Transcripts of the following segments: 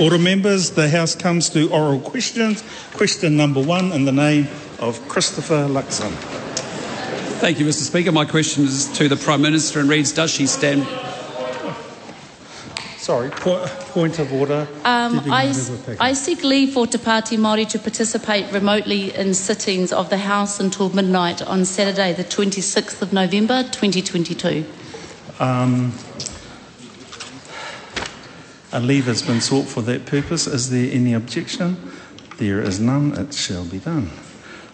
Order members, the House comes to oral questions. Question number one in the name of Christopher Luxon. Thank you, Mr. Speaker. My question is to the Prime Minister and reads Does she stand. Sorry, po- point of order. Um, Deputy I, I seek leave for Te Pāti Māori to participate remotely in sittings of the House until midnight on Saturday, the 26th of November 2022. Um, a leave has been sought for that purpose. Is there any objection? There is none. It shall be done.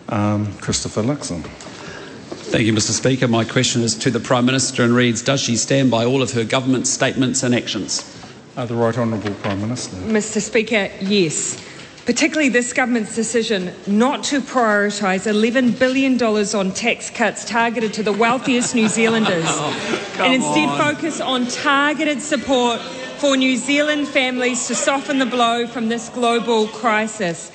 Um, Christopher Luxon. Thank you, Mr. Speaker. My question is to the Prime Minister and reads Does she stand by all of her government statements and actions? Uh, the Right Honourable Prime Minister. Mr. Speaker, yes. Particularly this government's decision not to prioritise $11 billion on tax cuts targeted to the wealthiest New Zealanders and instead focus on targeted support for New Zealand families to soften the blow from this global crisis.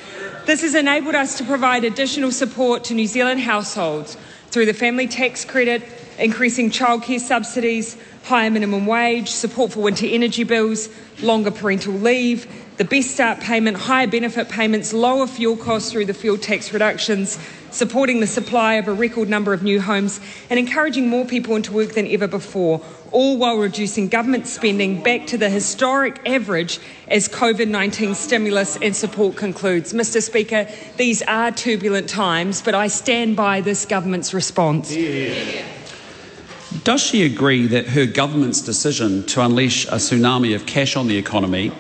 This has enabled us to provide additional support to New Zealand households through the family tax credit, increasing childcare subsidies, higher minimum wage, support for winter energy bills, longer parental leave, the Best Start payment, higher benefit payments, lower fuel costs through the fuel tax reductions, supporting the supply of a record number of new homes, and encouraging more people into work than ever before, all while reducing government spending back to the historic average as COVID 19 stimulus and support concludes. Mr. Speaker, these are turbulent times, but I stand by this government's response. Does she agree that her government's decision to unleash a tsunami of cash on the economy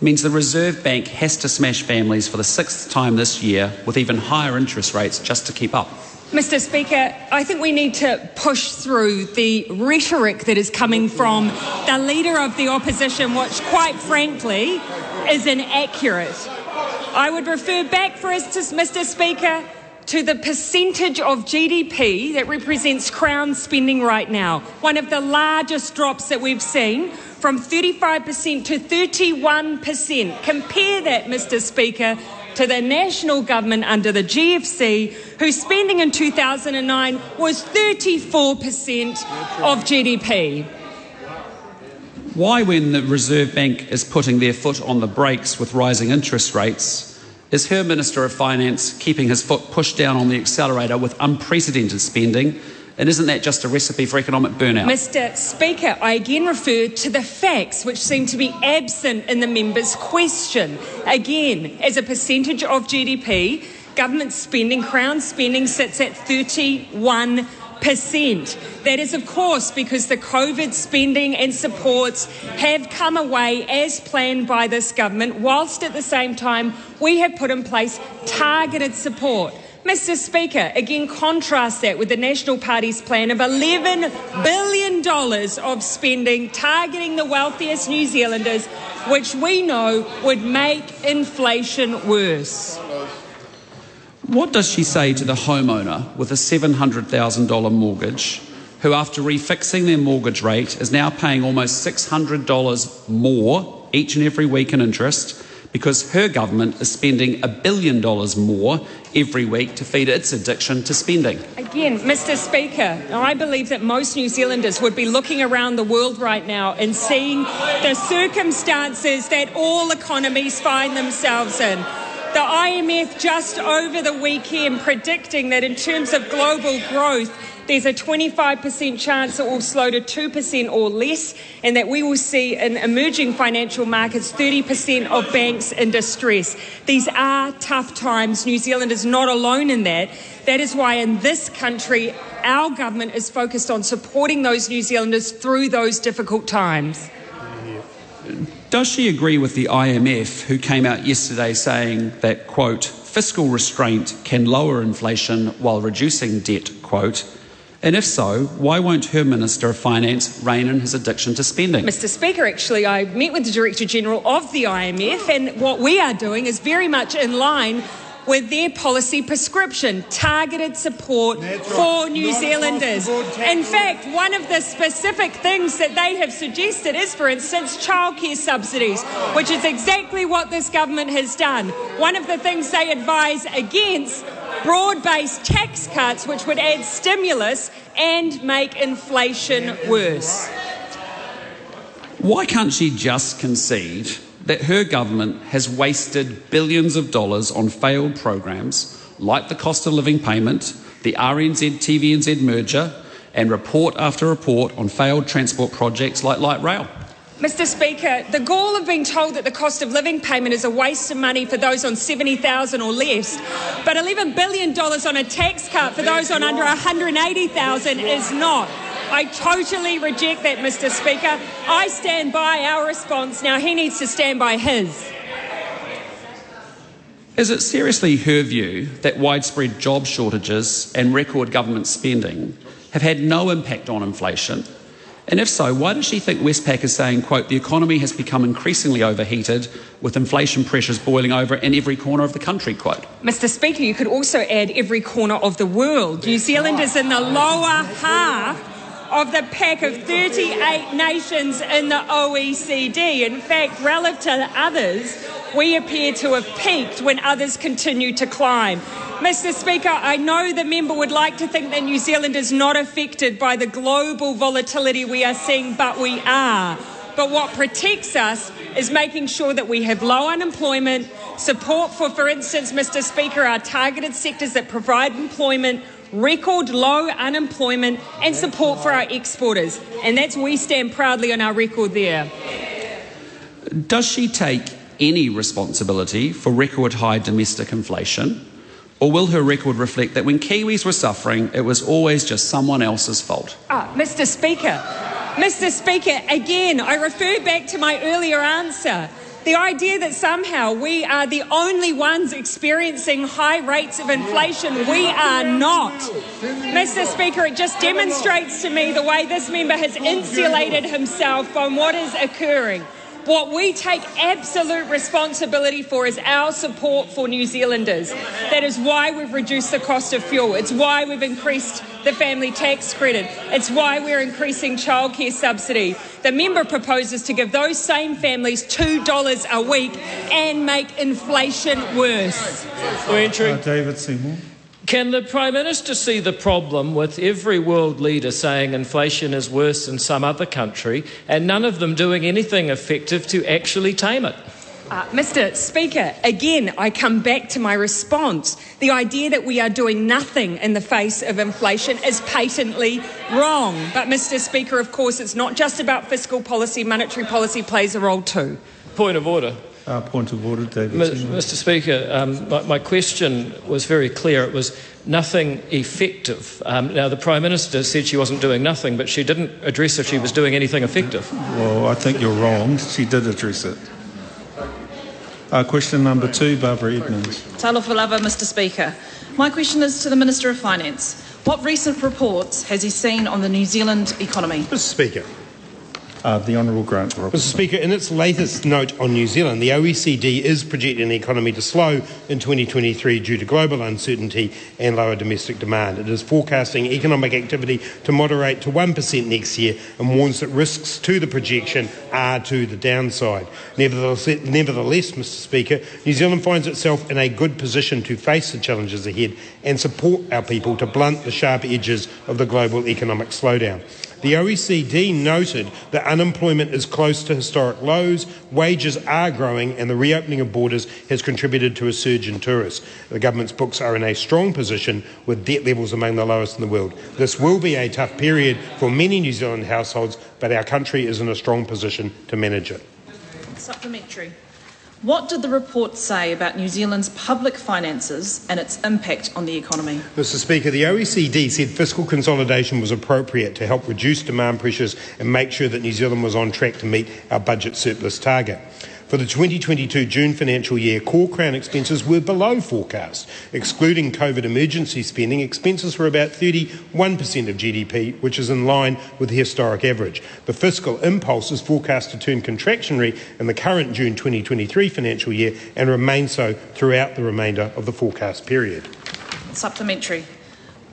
means the Reserve Bank has to smash families for the sixth time this year with even higher interest rates just to keep up? Mr. Speaker, I think we need to push through the rhetoric that is coming from the Leader of the Opposition, which, quite frankly, is inaccurate. I would refer back, for instance, Mr. Speaker, to the percentage of GDP that represents Crown spending right now, one of the largest drops that we've seen from 35% to 31%. Compare that, Mr. Speaker, to the national government under the GFC, whose spending in 2009 was 34% of GDP. Why, when the Reserve Bank is putting their foot on the brakes with rising interest rates, is her Minister of Finance keeping his foot pushed down on the accelerator with unprecedented spending? And isn't that just a recipe for economic burnout? Mr. Speaker, I again refer to the facts which seem to be absent in the member's question. Again, as a percentage of GDP, government spending, Crown spending, sits at 31 percent. That is, of course, because the COVID spending and supports have come away as planned by this government, whilst at the same time we have put in place targeted support. Mr. Speaker, again, contrast that with the National Party's plan of $11 billion of spending targeting the wealthiest New Zealanders, which we know would make inflation worse. What does she say to the homeowner with a $700,000 mortgage who, after refixing their mortgage rate, is now paying almost $600 more each and every week in interest because her government is spending a billion dollars more every week to feed its addiction to spending? Again, Mr. Speaker, I believe that most New Zealanders would be looking around the world right now and seeing the circumstances that all economies find themselves in. The IMF just over the weekend predicting that in terms of global growth, there's a 25% chance it will slow to 2% or less, and that we will see in emerging financial markets 30% of banks in distress. These are tough times. New Zealand is not alone in that. That is why in this country, our government is focused on supporting those New Zealanders through those difficult times. Does she agree with the IMF, who came out yesterday saying that, quote, fiscal restraint can lower inflation while reducing debt, quote? And if so, why won't her Minister of Finance rein in his addiction to spending? Mr. Speaker, actually, I met with the Director General of the IMF, and what we are doing is very much in line with their policy prescription targeted support for New Zealanders. In fact, one of the specific things that they have suggested is, for instance, childcare subsidies, which is exactly what this government has done. One of the things they advise against broad based tax cuts, which would add stimulus and make inflation worse. Why can't she just concede that her government has wasted billions of dollars on failed programs like the cost of living payment, the RNZ TVNZ merger, and report after report on failed transport projects like light rail. Mr. Speaker, the gall of being told that the cost of living payment is a waste of money for those on 70,000 or less, but $11 billion on a tax cut for those on under 180,000 is not. I totally reject that, Mr. Speaker. I stand by our response. Now he needs to stand by his. Is it seriously her view that widespread job shortages and record government spending have had no impact on inflation? And if so, why does she think Westpac is saying, quote, the economy has become increasingly overheated with inflation pressures boiling over in every corner of the country, quote? Mr. Speaker, you could also add every corner of the world. New Zealand is in the lower half of the pack of 38 nations in the OECD. In fact, relative to others, we appear to have peaked when others continue to climb. Mr. Speaker, I know the member would like to think that New Zealand is not affected by the global volatility we are seeing, but we are. But what protects us is making sure that we have low unemployment, support for, for instance, Mr. Speaker, our targeted sectors that provide employment, record low unemployment, and support for our exporters. And that's we stand proudly on our record there. Does she take any responsibility for record high domestic inflation? Or will her record reflect that when Kiwis were suffering, it was always just someone else's fault? Ah, Mr. Speaker, Mr. Speaker, again, I refer back to my earlier answer. The idea that somehow we are the only ones experiencing high rates of inflation, we are not. Mr. Speaker, it just demonstrates to me the way this member has insulated himself from what is occurring. What we take absolute responsibility for is our support for New Zealanders. That is why we've reduced the cost of fuel. It's why we've increased the family tax credit. It's why we're increasing childcare subsidy. The member proposes to give those same families $2 a week and make inflation worse. We're Uh, David Seymour. Can the Prime Minister see the problem with every world leader saying inflation is worse than some other country and none of them doing anything effective to actually tame it? Uh, Mr. Speaker, again, I come back to my response. The idea that we are doing nothing in the face of inflation is patently wrong. But, Mr. Speaker, of course, it's not just about fiscal policy, monetary policy plays a role too. Point of order. Uh, point of order, David Mr. Speaker, um, my, my question was very clear. It was nothing effective. Um, now, the Prime Minister said she wasn't doing nothing, but she didn't address if she was doing anything effective. Well, I think you're wrong. She did address it. Uh, question number two, Barbara Edmonds. Talofa lava, Mr Speaker. My question is to the Minister of Finance. What recent reports has he seen on the New Zealand economy? Mr. Speaker. Uh, the Honourable Grant Mr. Speaker, in its latest note on New Zealand, the OECD is projecting the economy to slow in 2023 due to global uncertainty and lower domestic demand. It is forecasting economic activity to moderate to 1% next year and warns that risks to the projection are to the downside. Nevertheless, nevertheless, Mr. Speaker, New Zealand finds itself in a good position to face the challenges ahead and support our people to blunt the sharp edges of the global economic slowdown. The OECD noted that unemployment is close to historic lows, wages are growing, and the reopening of borders has contributed to a surge in tourists. The government's books are in a strong position with debt levels among the lowest in the world. This will be a tough period for many New Zealand households, but our country is in a strong position to manage it. Supplementary. What did the report say about New Zealand's public finances and its impact on the economy? Mr. Speaker, the OECD said fiscal consolidation was appropriate to help reduce demand pressures and make sure that New Zealand was on track to meet our budget surplus target. For the 2022 June financial year, core Crown expenses were below forecast. Excluding COVID emergency spending, expenses were about 31% of GDP, which is in line with the historic average. The fiscal impulse is forecast to turn contractionary in the current June 2023 financial year and remain so throughout the remainder of the forecast period. Supplementary.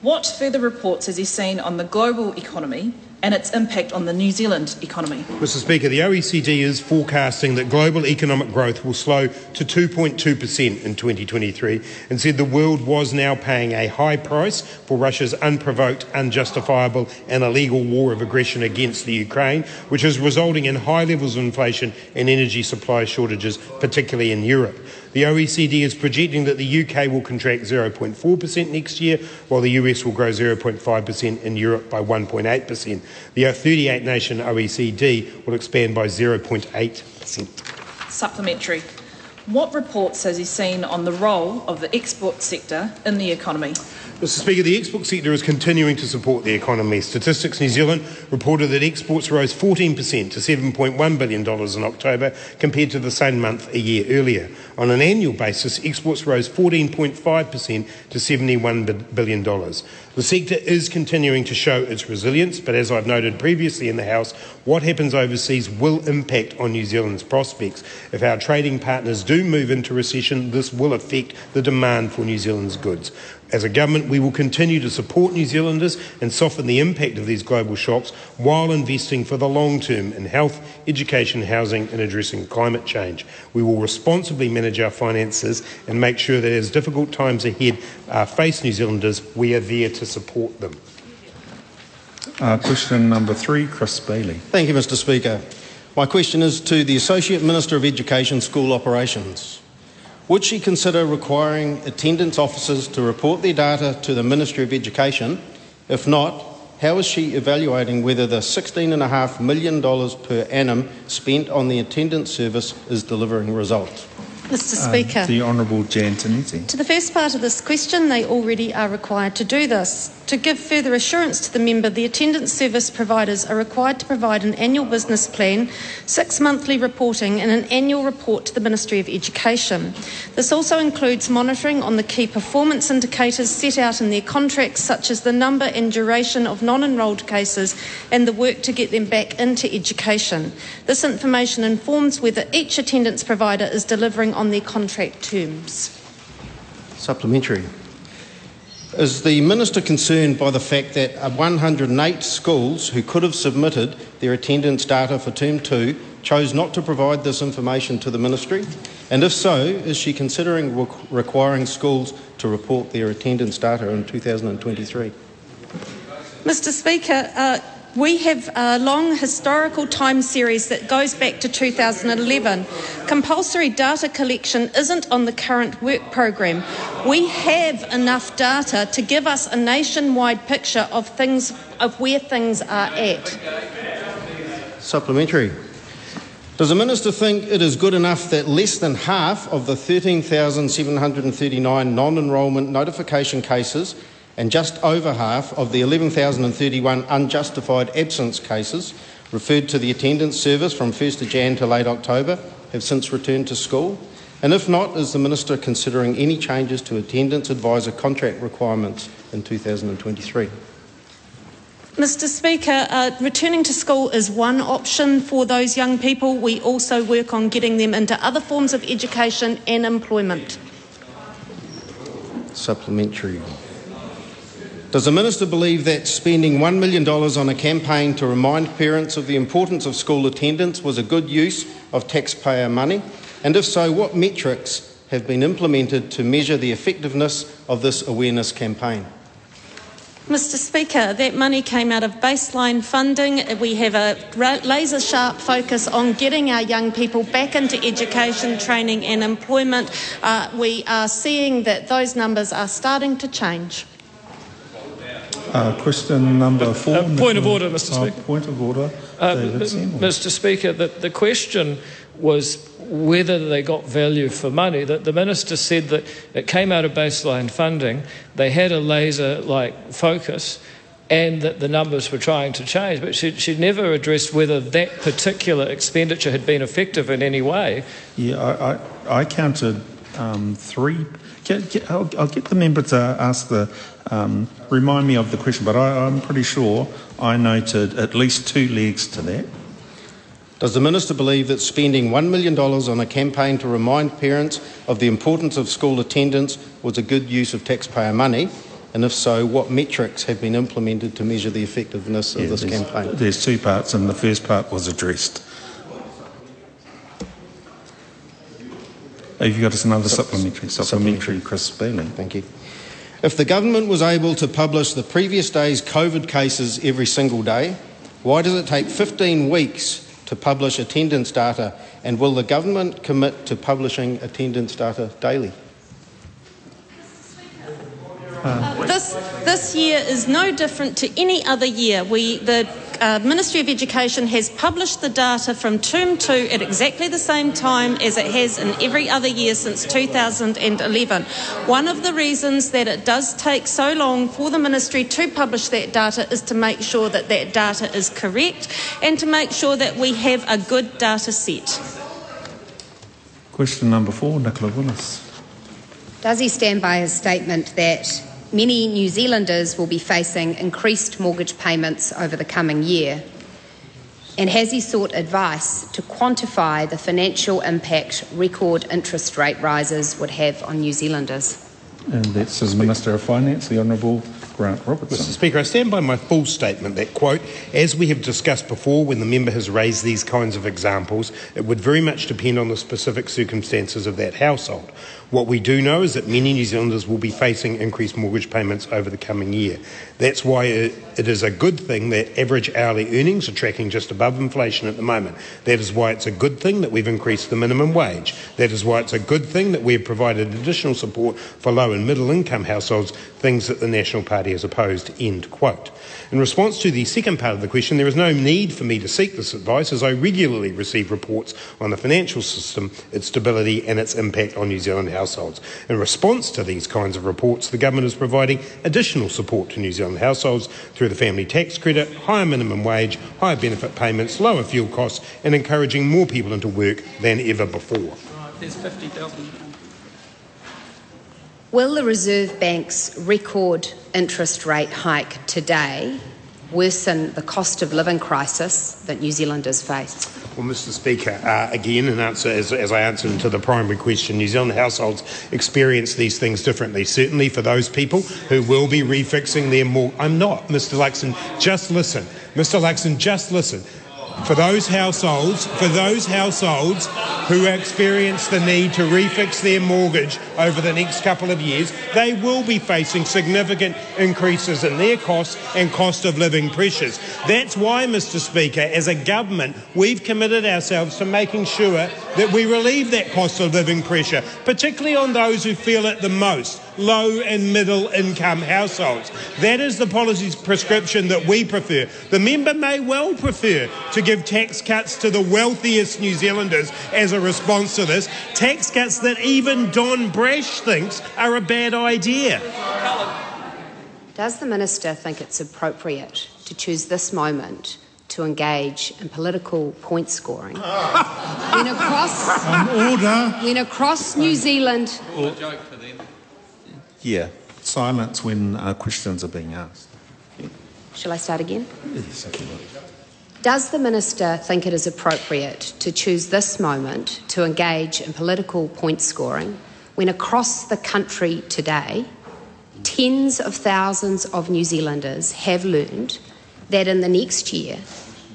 What further reports has he seen on the global economy and its impact on the New Zealand economy? Mr. Speaker, the OECD is forecasting that global economic growth will slow to 2.2% in 2023 and said the world was now paying a high price for Russia's unprovoked, unjustifiable, and illegal war of aggression against the Ukraine, which is resulting in high levels of inflation and energy supply shortages, particularly in Europe. The OECD is projecting that the UK will contract 0.4% next year, while the US will grow 0.5% and Europe by 1.8%. The 38 nation OECD will expand by 0.8%. Supplementary. What reports has he seen on the role of the export sector in the economy? Mr. Speaker, the export sector is continuing to support the economy. Statistics New Zealand reported that exports rose 14% to $7.1 billion in October compared to the same month a year earlier. On an annual basis, exports rose 14.5% to $71 billion. The sector is continuing to show its resilience, but as I've noted previously in the House, what happens overseas will impact on New Zealand's prospects. If our trading partners do move into recession, this will affect the demand for New Zealand's goods. As a government, we will continue to support New Zealanders and soften the impact of these global shocks while investing for the long term in health, education, housing, and addressing climate change. We will responsibly manage our finances and make sure that as difficult times ahead uh, face New Zealanders, we are there to support them. Uh, question number three, Chris Baillie. Thank you, Mr. Speaker. My question is to the Associate Minister of Education School Operations. Would she consider requiring attendance officers to report their data to the Ministry of Education? If not, how is she evaluating whether the $16.5 million per annum spent on the attendance service is delivering results? Mr Speaker. Uh, the Honourable Jan Tinetti. To the first part of this question, they already are required to do this. To give further assurance to the member, the attendance service providers are required to provide an annual business plan, six monthly reporting, and an annual report to the Ministry of Education. This also includes monitoring on the key performance indicators set out in their contracts, such as the number and duration of non enrolled cases and the work to get them back into education. This information informs whether each attendance provider is delivering on their contract terms. Supplementary. Is the Minister concerned by the fact that 108 schools who could have submitted their attendance data for Term 2 chose not to provide this information to the Ministry? And if so, is she considering re- requiring schools to report their attendance data in 2023? Mr Speaker, uh, we have a long historical time series that goes back to 2011. Compulsory data collection isn't on the current work program. We have enough data to give us a nationwide picture of things of where things are at. Supplementary. Does the Minister think it is good enough that less than half of the 13,739 non enrolment notification cases and just over half of the 11,031 unjustified absence cases referred to the attendance service from 1st Jan to late October have since returned to school? And if not, is the Minister considering any changes to attendance advisor contract requirements in 2023? Mr Speaker, uh, returning to school is one option for those young people. We also work on getting them into other forms of education and employment. Supplementary. Does the Minister believe that spending $1 million on a campaign to remind parents of the importance of school attendance was a good use of taxpayer money? And if so, what metrics have been implemented to measure the effectiveness of this awareness campaign? Mr Speaker, that money came out of baseline funding. We have a laser sharp focus on getting our young people back into education, training, and employment. Uh, we are seeing that those numbers are starting to change. Uh, question number four. Uh, point of order, Mr. Uh, Speaker. point of order. Uh, Mr. Speaker, the, the question was whether they got value for money. That the minister said that it came out of baseline funding, they had a laser like focus, and that the numbers were trying to change. But she, she never addressed whether that particular expenditure had been effective in any way. Yeah, I, I, I counted um, three. Get, get, I'll, I'll get the member to ask the, um, remind me of the question, but I, I'm pretty sure I noted at least two legs to that. Does the Minister believe that spending $1 million on a campaign to remind parents of the importance of school attendance was a good use of taxpayer money? And if so, what metrics have been implemented to measure the effectiveness of Yeah, this there's, campaign? there's two parts, and the first part was addressed. Have you got us another supplementary? Supplementary, Chris Baillie. Thank you. If the government was able to publish the previous day's COVID cases every single day, why does it take 15 weeks to publish attendance data? And will the government commit to publishing attendance data daily? Uh, this, this year is no different to any other year. We, the uh, Ministry of Education has published the data from term two at exactly the same time as it has in every other year since 2011. One of the reasons that it does take so long for the Ministry to publish that data is to make sure that that data is correct and to make sure that we have a good data set. Question number four, Nicola Willis. Does he stand by his statement that many New Zealanders will be facing increased mortgage payments over the coming year? And has he sought advice to quantify the financial impact record interest rate rises would have on New Zealanders? And that's as Minister of Finance, the Honourable Grant Robertson. Mr Speaker, I stand by my full statement that, quote, as we have discussed before when the member has raised these kinds of examples, it would very much depend on the specific circumstances of that household. What we do know is that many New Zealanders will be facing increased mortgage payments over the coming year. That's why it, is a good thing that average hourly earnings are tracking just above inflation at the moment. That is why it's a good thing that we've increased the minimum wage. That is why it's a good thing that we've provided additional support for low and middle income households, things that the National Party has opposed. End quote. In response to the second part of the question, there is no need for me to seek this advice as I regularly receive reports on the financial system, its stability, and its impact on New Zealand households. In response to these kinds of reports, the government is providing additional support to New Zealand households through the family tax credit, higher minimum wage, higher benefit payments, lower fuel costs, and encouraging more people into work than ever before. There's 50,000. Will the Reserve Bank's record interest rate hike today worsen the cost of living crisis that New Zealanders face? Well, Mr. Speaker, uh, again, in answer as, as I answered to the primary question, New Zealand households experience these things differently. Certainly, for those people who will be refixing their more, I'm not, Mr. Luxon. Just listen, Mr. Luxon. Just listen. For those households, for those households who experience the need to refix their mortgage over the next couple of years, they will be facing significant increases in their costs and cost of living pressures. That's why, Mr. Speaker, as a government, we've committed ourselves to making sure that we relieve that cost of living pressure, particularly on those who feel it the most low and middle income households. That is the policy prescription that we prefer. The member may well prefer to give tax cuts to the wealthiest New Zealanders as a response to this, tax cuts that even Don Brash thinks are a bad idea. Does the Minister think it's appropriate to choose this moment to engage in political point scoring when across, order. when across New Zealand Yeah, silence when uh, questions are being asked. Shall I start again? Yes, if you. Does the Minister think it is appropriate to choose this moment to engage in political point scoring when across the country today, tens of thousands of New Zealanders have learned that in the next year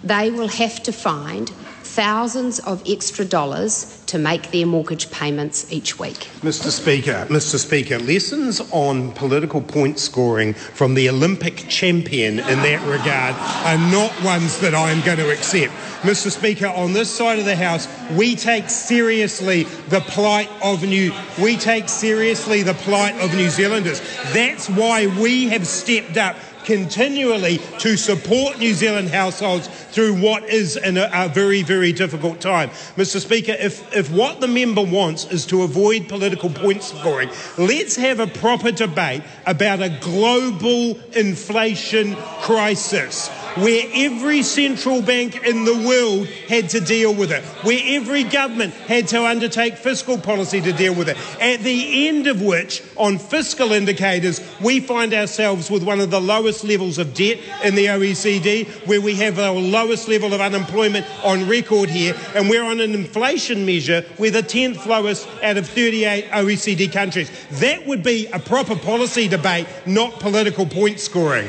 they will have to find thousands of extra dollars to make their mortgage payments each week? Mr. Speaker, Mr. Speaker, lessons on political point scoring from the Olympic champion in that regard are not ones that I'm going to accept. Mr. Speaker, on this side of the House, we take seriously the plight of New we take seriously the plight of New Zealanders. That's why we have stepped up continually to support New Zealand households through what is in a, a, very, very difficult time. Mr. Speaker, if, if what the member wants is to avoid political point scoring, let's have a proper debate about a global inflation crisis. where every central bank in the world had to deal with it, where every government had to undertake fiscal policy to deal with it, at the end of which, on fiscal indicators, we find ourselves with one of the lowest levels of debt in the OECD, where we have the lowest level of unemployment on record here, and we're on an inflation measure, we're the 10th lowest out of 38 OECD countries. That would be a proper policy debate, not political point scoring.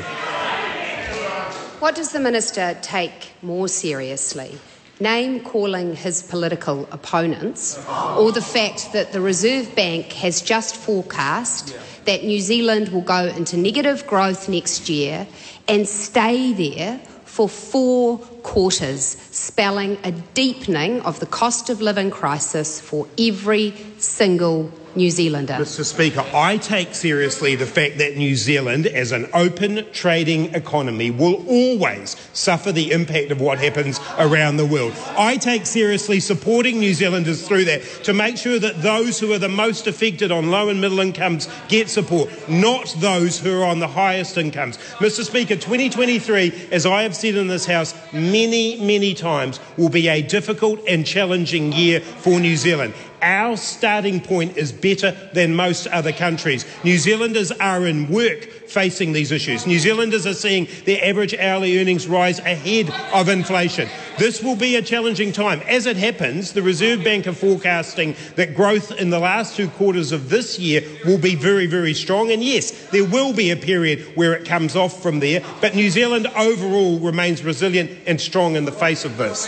What does the minister take more seriously? Name calling his political opponents, or the fact that the Reserve Bank has just forecast that New Zealand will go into negative growth next year and stay there for four quarters, spelling a deepening of the cost of living crisis for every single New Zealander. Mr. Speaker, I take seriously the fact that New Zealand, as an open trading economy, will always suffer the impact of what happens around the world. I take seriously supporting New Zealanders through that to make sure that those who are the most affected on low and middle incomes get support, not those who are on the highest incomes. Mr. Speaker, 2023, as I have said in this House many, many times, will be a difficult and challenging year for New Zealand. Our starting point is better than most other countries. New Zealanders are in work facing these issues. New Zealanders are seeing their average hourly earnings rise ahead of inflation. This will be a challenging time. As it happens, the Reserve Bank are forecasting that growth in the last two quarters of this year will be very, very strong. And yes, there will be a period where it comes off from there, but New Zealand overall remains resilient and strong in the face of this.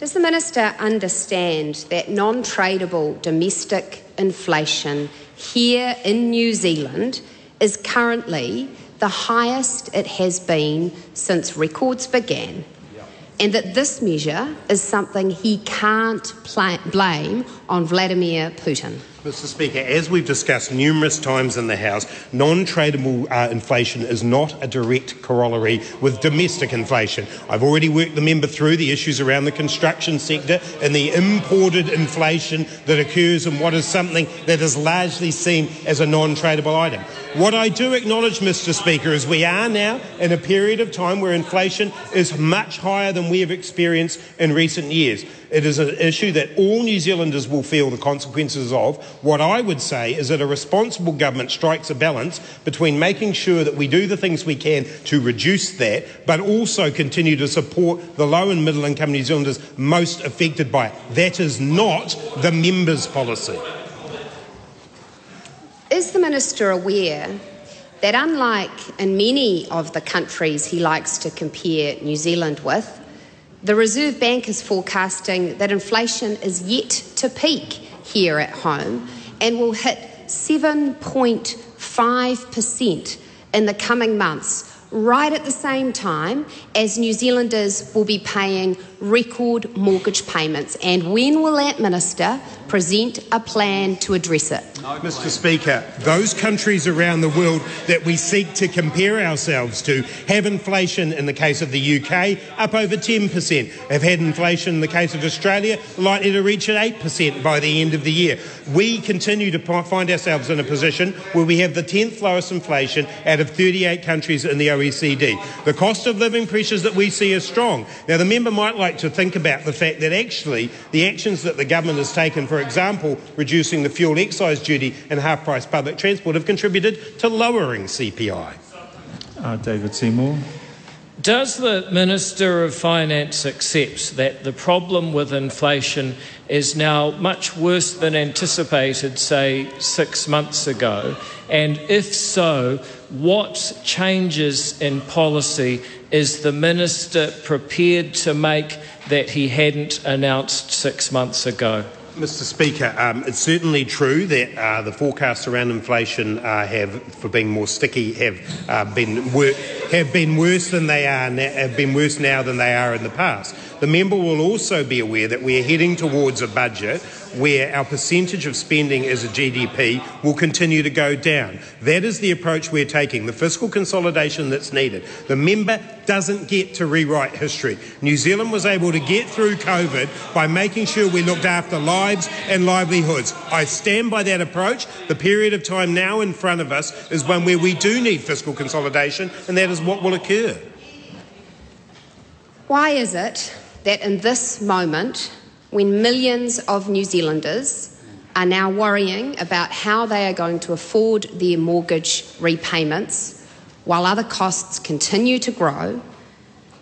Does the Minister understand that non tradable domestic inflation here in New Zealand is currently the highest it has been since records began? And that this measure is something he can't blame on Vladimir Putin? Mr. Speaker, as we've discussed numerous times in the House, non tradable uh, inflation is not a direct corollary with domestic inflation. I've already worked the member through the issues around the construction sector and the imported inflation that occurs in what is something that is largely seen as a non tradable item. What I do acknowledge, Mr. Speaker, is we are now in a period of time where inflation is much higher than we have experienced in recent years. It is an issue that all New Zealanders will feel the consequences of. What I would say is that a responsible government strikes a balance between making sure that we do the things we can to reduce that, but also continue to support the low and middle income New Zealanders most affected by it. That is not the members' policy. Is the Minister aware that, unlike in many of the countries he likes to compare New Zealand with, the Reserve Bank is forecasting that inflation is yet to peak here at home and will hit 7.5% in the coming months, right at the same time as New Zealanders will be paying record mortgage payments. And when will that minister present a plan to address it? Mr. Speaker, those countries around the world that we seek to compare ourselves to have inflation in the case of the UK up over 10%, have had inflation in the case of Australia likely to reach at 8% by the end of the year. We continue to find ourselves in a position where we have the 10th lowest inflation out of 38 countries in the OECD. The cost of living pressures that we see are strong. Now, the member might like to think about the fact that actually the actions that the government has taken, for example, reducing the fuel excise duty and half price public transport, have contributed to lowering CPI. Uh, David Seymour. Does the Minister of Finance accept that the problem with inflation is now much worse than anticipated, say, six months ago? And if so, what changes in policy is the Minister prepared to make that he hadn't announced six months ago? Mr. Speaker, um, it's certainly true that uh, the forecasts around inflation uh, have, for being more sticky, have uh, been wor- have been worse than they are have been worse now than they are in the past. The member will also be aware that we are heading towards a budget where our percentage of spending as a GDP will continue to go down. That is the approach we're taking, the fiscal consolidation that's needed. The member doesn't get to rewrite history. New Zealand was able to get through COVID by making sure we looked after lives and livelihoods. I stand by that approach. The period of time now in front of us is one where we do need fiscal consolidation, and that is what will occur. Why is it that in this moment, when millions of New Zealanders are now worrying about how they are going to afford their mortgage repayments while other costs continue to grow,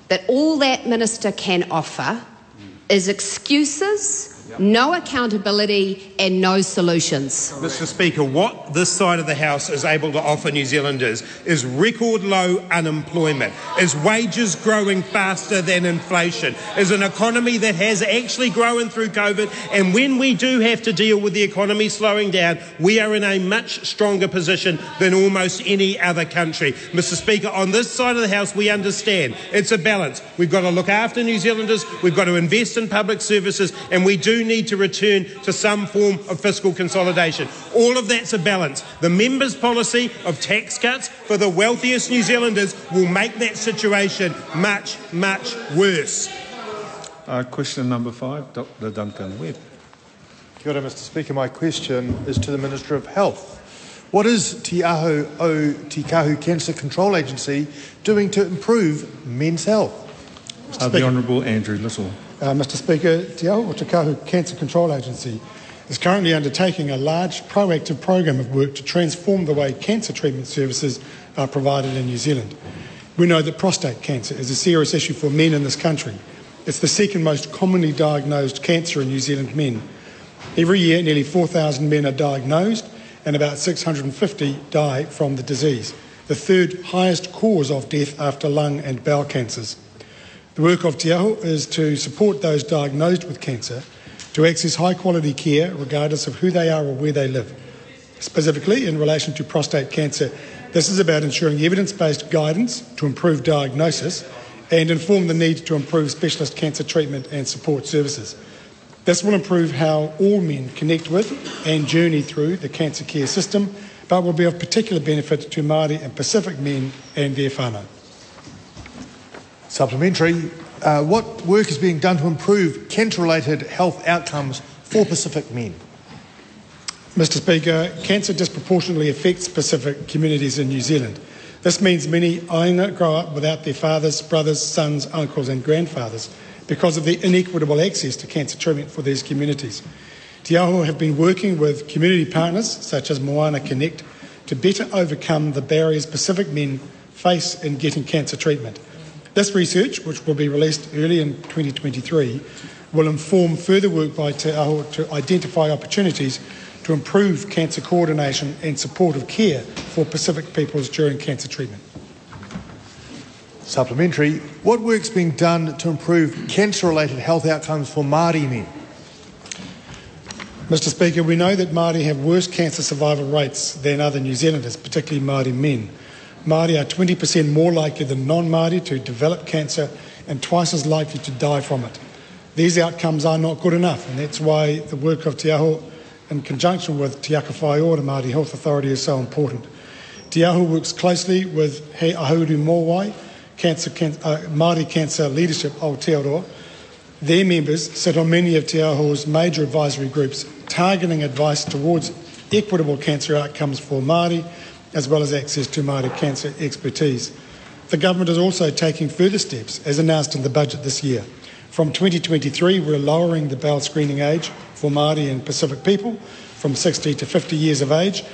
that all that minister can offer is excuses, no accountability, and no solutions. Mr. Speaker, what this side of the House is able to offer New Zealanders is record low unemployment, is wages growing faster than inflation, is an economy that has actually grown through COVID. And when we do have to deal with the economy slowing down, we are in a much stronger position than almost any other country. Mr. Speaker, on this side of the House, we understand it's a balance. We've got to look after New Zealanders, we've got to invest in public services, and we do need to return to some form of fiscal consolidation. All of that's a balance. The members' policy of tax cuts for the wealthiest New Zealanders will make that situation much, much worse. Uh, question number five, Dr. Duncan Webb. Kia ora, Mr Speaker. My question is to the Minister of Health. What is Te Aho o Te Kahu Cancer Control Agency doing to improve men's health? Uh, the Honourable Andrew Little. Uh, Mr Speaker, Te Aho o Te Kahu Cancer Control Agency is currently undertaking a large proactive program of work to transform the way cancer treatment services are provided in New Zealand. We know that prostate cancer is a serious issue for men in this country. It's the second most commonly diagnosed cancer in New Zealand men. Every year, nearly 4,000 men are diagnosed and about 650 die from the disease, the third highest cause of death after lung and bowel cancers. The work of Te Aho is to support those diagnosed with cancer to access high quality care regardless of who they are or where they live. Specifically, in relation to prostate cancer, this is about ensuring evidence based guidance to improve diagnosis and inform the need to improve specialist cancer treatment and support services. This will improve how all men connect with and journey through the cancer care system, but will be of particular benefit to Māori and Pacific men and their whānau. Supplementary. Uh, what work is being done to improve cancer related health outcomes for Pacific men? Mr Speaker, cancer disproportionately affects Pacific communities in New Zealand. This means many aiga grow up without their fathers, brothers, sons, uncles, and grandfathers because of the inequitable access to cancer treatment for these communities. Te Aho have been working with community partners such as Moana Connect to better overcome the barriers Pacific men face in getting cancer treatment. This research, which will be released early in 2023, will inform further work by Te Aho to identify opportunities to improve cancer coordination and supportive care for Pacific peoples during cancer treatment. Supplementary. What work's being done to improve cancer related health outcomes for Māori men? Mr Speaker, we know that Māori have worse cancer survival rates than other New Zealanders, particularly Māori men. Māori are 20% more likely than non Māori to develop cancer and twice as likely to die from it. These outcomes are not good enough, and that's why the work of Te Aho in conjunction with Te Aka Whaiora Māori Health Authority is so important. Te Aho works closely with Hei Āhuru Mōwai, cancer, can, uh, Māori Cancer Leadership Aotearoa. Their members sit on many of Te Aho's major advisory groups, targeting advice towards equitable cancer outcomes for Māori, as well as access to Māori cancer expertise. The government is also taking further steps, as announced in the budget this year. From 2023, we're lowering the bowel screening age for Māori and Pacific people from 60 to 50 years of age.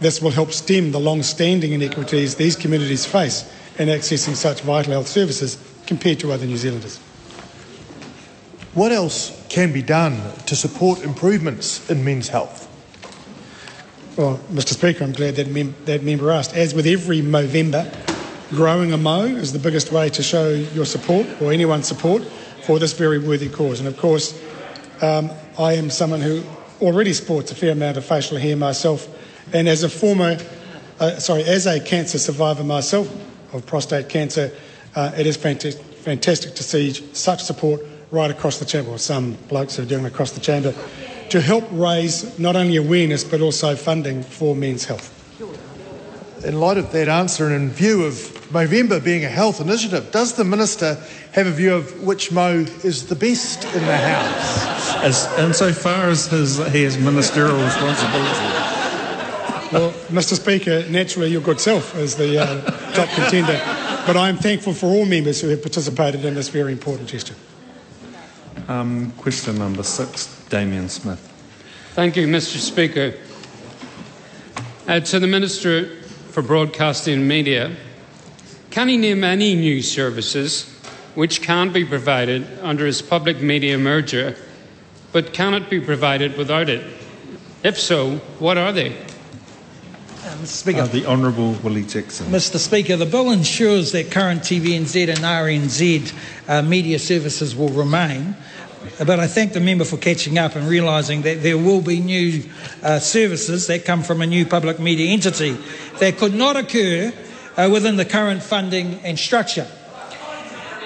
This will help stem the long standing inequities these communities face in accessing such vital health services compared to other New Zealanders. What else can be done to support improvements in men's health? Well, Mr Speaker, I'm glad that, mem- that member asked. As with every Movember, growing a mo is the biggest way to show your support or anyone's support for this very worthy cause. And of course, um, I am someone who already sports a fair amount of facial hair myself, and as a former, uh, sorry, as a cancer survivor myself of prostate cancer, uh, it is fantastic, fantastic to see such support right across the chamber, some blokes are doing it across the chamber, to help raise not only awareness but also funding for men's health. In light of that answer and in view of Movember being a health initiative, does the Minister have a view of which Mo is the best in the House? As, insofar as his, he has ministerial responsibility. Well, Mr Speaker, naturally your good self is the uh, top contender. but I'm thankful for all members who have participated in this very important gesture. Um, question number six, Damien Smith. Thank you, Mr. Speaker. Uh, to the Minister for Broadcasting and Media, can he name any new services which can be provided under his public media merger but cannot be provided without it? If so, what are they? Mr. Speaker. Uh, the Honourable Willie Jackson. Mr. Speaker, the bill ensures that current TVNZ and RNZ uh, media services will remain. But I thank the member for catching up and realising that there will be new uh, services that come from a new public media entity that could not occur uh, within the current funding and structure.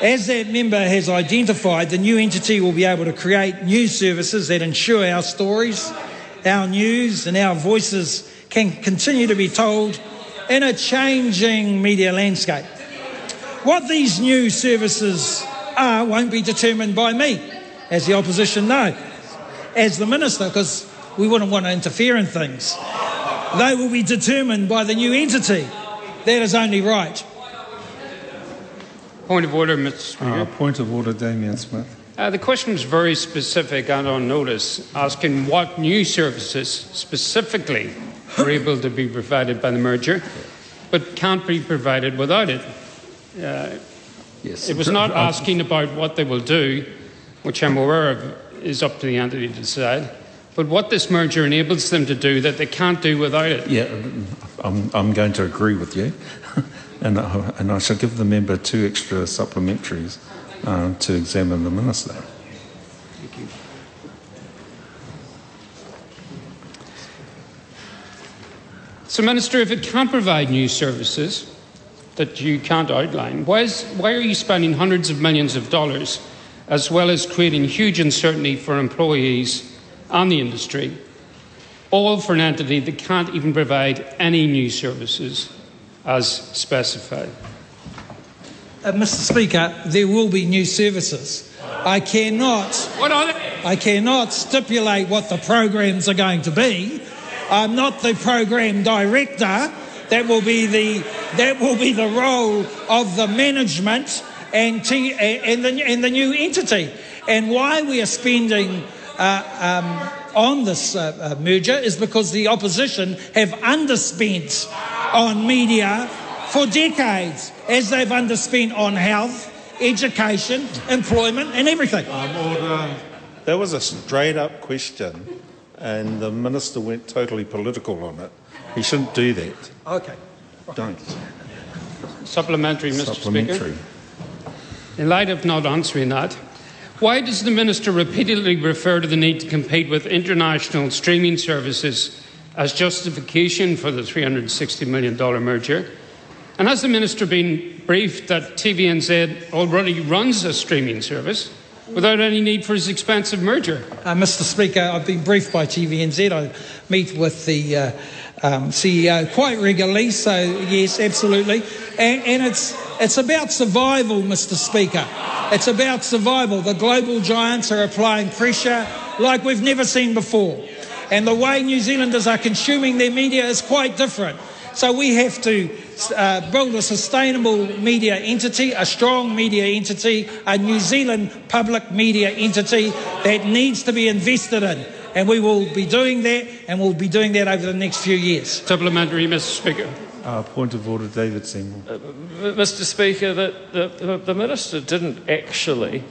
As that member has identified, the new entity will be able to create new services that ensure our stories, our news, and our voices can continue to be told in a changing media landscape. What these new services are won't be determined by me, as the opposition know, as the minister, because we wouldn't want to interfere in things. They will be determined by the new entity. That is only right. Point of order, Mr. Speaker. Uh, point of order, Damien Smith. Uh, the question is very specific and on notice, asking what new services specifically are able to be provided by the merger, but can't be provided without it. Uh, yes. It was not asking about what they will do, which I'm aware of is up to the entity to decide, but what this merger enables them to do that they can't do without it. Yeah, I'm, I'm going to agree with you, and, I, and I shall give the member two extra supplementaries uh, to examine the minister. Thank you. So, Minister, if it can't provide new services that you can't outline, why, is, why are you spending hundreds of millions of dollars as well as creating huge uncertainty for employees and the industry, all for an entity that can't even provide any new services as specified? Uh, Mr. Speaker, there will be new services. I cannot. What are they? I cannot stipulate what the programs are going to be. I'm not the program director. That will be the that will be the role of the management and T, and the and the new entity. And why we are spending uh, um, on this uh, uh, merger is because the opposition have underspent on media for decades, as they've underspent on health, education, employment, and everything. Um, order. That was a straight up question, and the minister went totally political on it. He shouldn't do that. Okay. Don't. Supplementary, Mr. Supplementary. Speaker. In light of not answering that, why does the Minister repeatedly refer to the need to compete with international streaming services as justification for the $360 million merger? And has the Minister been briefed that TVNZ already runs a streaming service without any need for his expensive merger? Uh, Mr. Speaker, I've been briefed by TVNZ. I meet with the uh, um, CEO quite regularly, so yes, absolutely. And, and it's, it's about survival, Mr. Speaker. It's about survival. The global giants are applying pressure like we've never seen before. And the way New Zealanders are consuming their media is quite different. So we have to uh, build a sustainable media entity, a strong media entity, a New Zealand public media entity that needs to be invested in. And we will be doing that, and we'll be doing that over the next few years. Supplementary, Mr. Speaker. Uh, point of order, David Seymour. Uh, Mr. Speaker, the, the, the minister didn't actually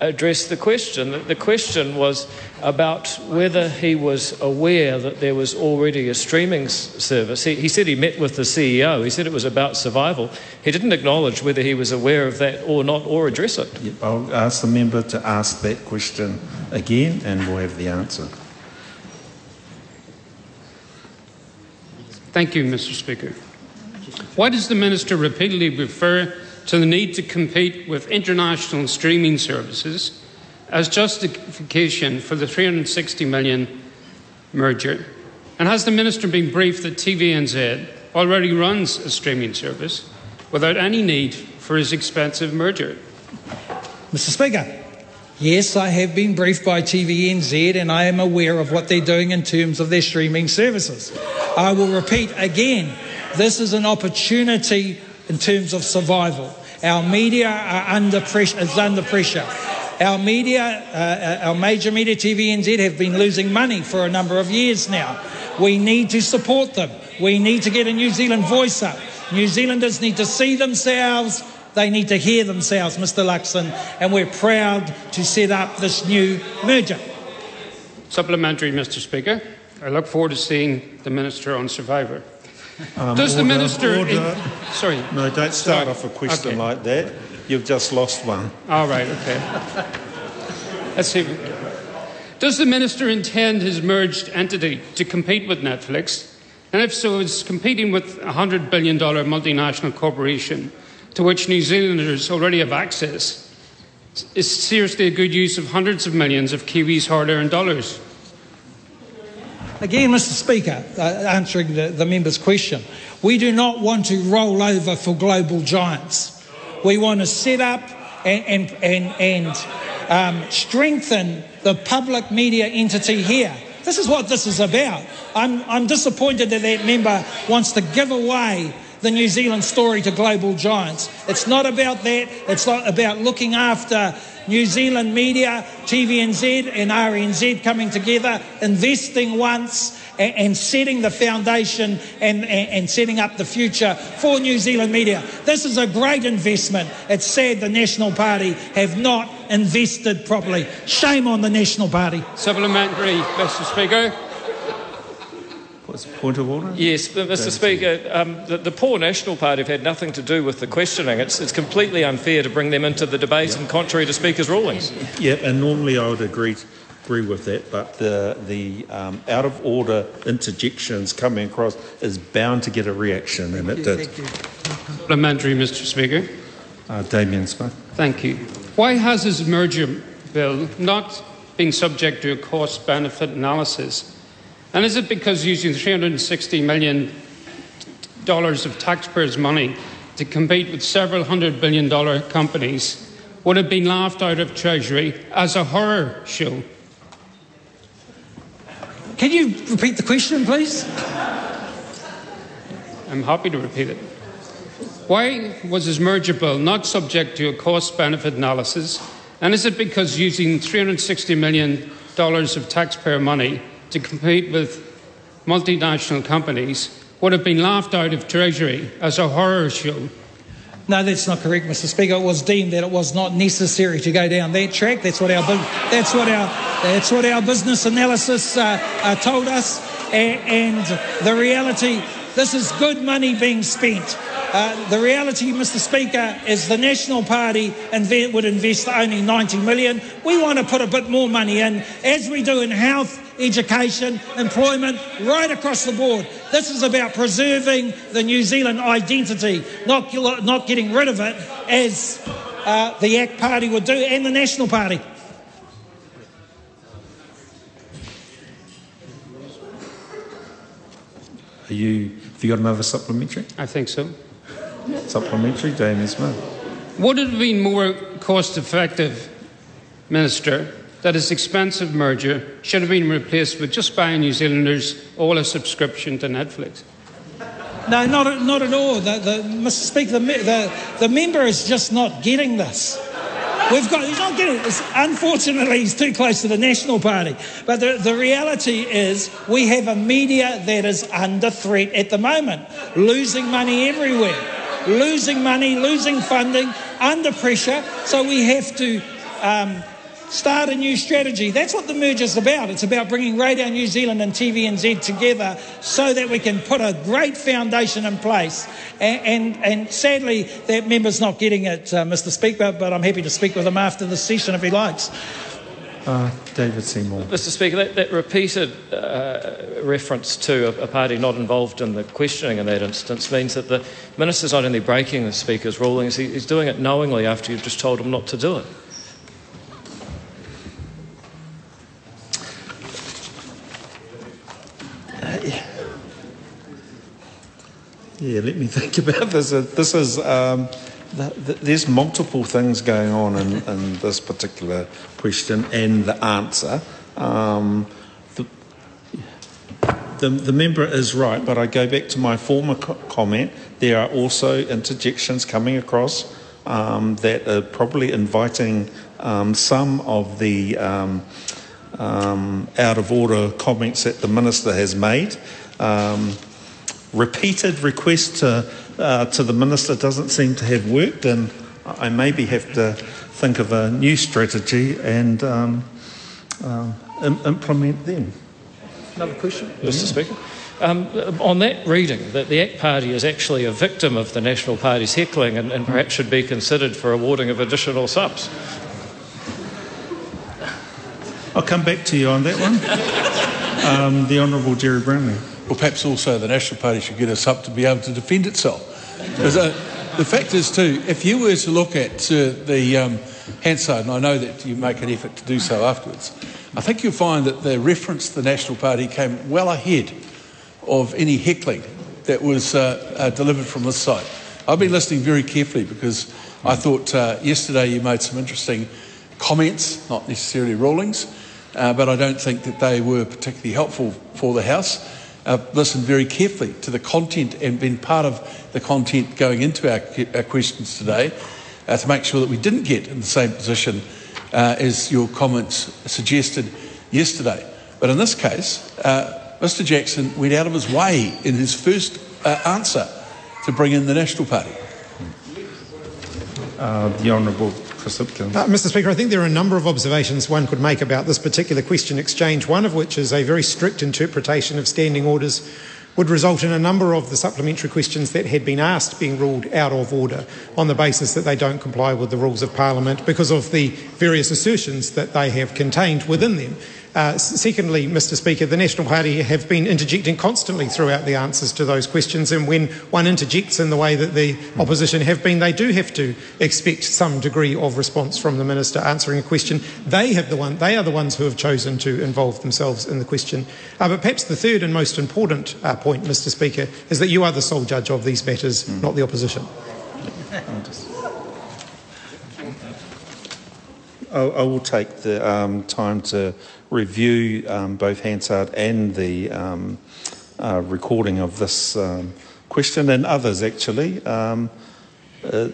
address the question. The question was about whether he was aware that there was already a streaming service. He, he, said he met with the CEO. He said it was about survival. He didn't acknowledge whether he was aware of that or not or address it. Yep, I'll ask the member to ask that question again and we'll have the answer. Thank you, Mr. Speaker. Why does the Minister repeatedly refer to the need to compete with international streaming services as justification for the 360 million merger? And has the Minister been briefed that TVNZ already runs a streaming service without any need for his expensive merger? Mr. Speaker, yes, I have been briefed by TVNZ and I am aware of what they're doing in terms of their streaming services. I will repeat again this is an opportunity in terms of survival. Our media are under pressure, is under pressure. Our media, uh, our major media, TVNZ, have been losing money for a number of years now. We need to support them. We need to get a New Zealand voice up. New Zealanders need to see themselves. They need to hear themselves, Mr. Luxon, and we're proud to set up this new merger. Supplementary, Mr. Speaker. I look forward to seeing the Minister on Survivor. Um, Does the Minister. order. sorry. No, don't start Sorry. off a question Okay. like that. You've just lost one. All right, okay. Let's see. Does the Minister intend his merged entity to compete with Netflix? And if so, is competing with a $100 billion multinational corporation to which New Zealanders already have access is seriously a good use of hundreds of millions of Kiwis' hard earned dollars? Again, Mr. Speaker, uh, answering the, the member's question, we do not want to roll over for global giants. We want to set up and, and, and, and um, strengthen the public media entity here. This is what this is about. I'm, I'm disappointed that that member wants to give away the New Zealand story to global giants. It's not about that. It's not about looking after New Zealand media, TVNZ and RNZ coming together, investing once and, and setting the foundation and, and, and setting up the future for New Zealand media. This is a great investment. It's sad the National Party have not invested properly. Shame on the National Party. Supplementary, Mr. Speaker. What's the point of order? Yes, but Mr. Speaker, um, the, the poor National Party have had nothing to do with the questioning. It's, it's completely unfair to bring them into the debate and contrary to Speaker's rulings. Yep, and normally I would agree agree with that, but the the um, out of order interjections coming across is bound to get a reaction, and it did. Supplementary, Mr. Speaker. Uh, Damien Smith. Thank you. Why has his merger bill not been subject to a cost benefit analysis? And is it because using $360 million of taxpayers' money to compete with several hundred billion dollar companies would have been laughed out of Treasury as a horror show? Can you repeat the question, please? I'm happy to repeat it. Why was his merger bill not subject to a cost benefit analysis? And is it because using $360 million of taxpayer money to compete with multinational companies would have been laughed out of Treasury as a horror show? No, that's not correct, Mr. Speaker. It was deemed that it was not necessary to go down that track. That's what our that's what our that's what our business analysis uh, uh, told us. A- and the reality, this is good money being spent. Uh, the reality, Mr. Speaker, is the National Party inve- would invest only 90 million. We want to put a bit more money in, as we do in health, education, employment, right across the board. This is about preserving the New Zealand identity, not, not getting rid of it as uh, the ACT Party would do and the National Party. Are you? Have you got another supplementary? I think so. Supplementary, Damien Smith. Would it have been more cost effective, Minister, that his expensive merger should have been replaced with just buying New Zealanders all a subscription to Netflix? No, not, at- not at all. The, the, Mr. Speaker, the, the, the member is just not getting this. We've got, he's not getting it. It's- unfortunately, he's too close to the National Party. But the, the reality is, we have a media that is under threat at the moment, losing money everywhere, losing money, losing funding, under pressure. So we have to um, start a new strategy. That's what the merger's about. It's about bringing Radio New Zealand and TVNZ together so that we can put a great foundation in place. And, and, and sadly, that member's not getting it, uh, Mr. Speaker, but I'm happy to speak with him after the session if he likes. Uh, David Seymour. Mr. Speaker, that, that repeated uh, reference to a, a party not involved in the questioning in that instance means that the minister's not only breaking the Speaker's rulings, he, he's doing it knowingly after you've just told him not to do it. Yeah, let me think about this. This is um, th- th- there's multiple things going on in, in this particular question and the answer. Um, the, the, the member is right, but I go back to my former co- comment there are also interjections coming across um, that are probably inviting um, some of the um, um, out of order comments that the minister has made. Um, repeated requests to, uh, to the minister doesn't seem to have worked, and I maybe have to think of a new strategy and um, uh, im- implement them. Another question, Mr. Speaker. Um, on that reading, that the ACT Party is actually a victim of the National Party's heckling and, and perhaps should be considered for awarding of additional subs. I'll come back to you on that one. Um, the Honourable Jerry Brownlee. Well, perhaps also the National Party should get us up to be able to defend itself. Uh, the fact is, too, if you were to look at uh, the um, Hansard, and I know that you make an effort to do so afterwards, I think you'll find that the reference to the National Party came well ahead of any heckling that was uh, uh, delivered from this side. I've been listening very carefully because I thought uh, yesterday you made some interesting comments, not necessarily rulings, uh, but I don't think that they were particularly helpful for the House. Uh, listened very carefully to the content and been part of the content going into our, our questions today uh, to make sure that we didn't get in the same position uh, as your comments suggested yesterday. But in this case, uh, Mr Jackson went out of his way in his first uh, answer to bring in the National Party. Uh, the Honourable Uh, Mr. Speaker, I think there are a number of observations one could make about this particular question exchange, one of which is a very strict interpretation of standing orders would result in a number of the supplementary questions that had been asked being ruled out of order on the basis that they don't comply with the rules of Parliament because of the various assertions that they have contained within them. Uh, secondly, Mr. Speaker, the National Party have been interjecting constantly throughout the answers to those questions, and when one interjects in the way that the opposition have been, they do have to expect some degree of response from the minister answering a question. They have the one; they are the ones who have chosen to involve themselves in the question. Uh, but perhaps the third and most important uh, point, Mr. Speaker, is that you are the sole judge of these matters, mm. not the opposition. I, I will take the um, time to review um, both Hansard and the um, uh, recording of this um, question and others actually. Uh,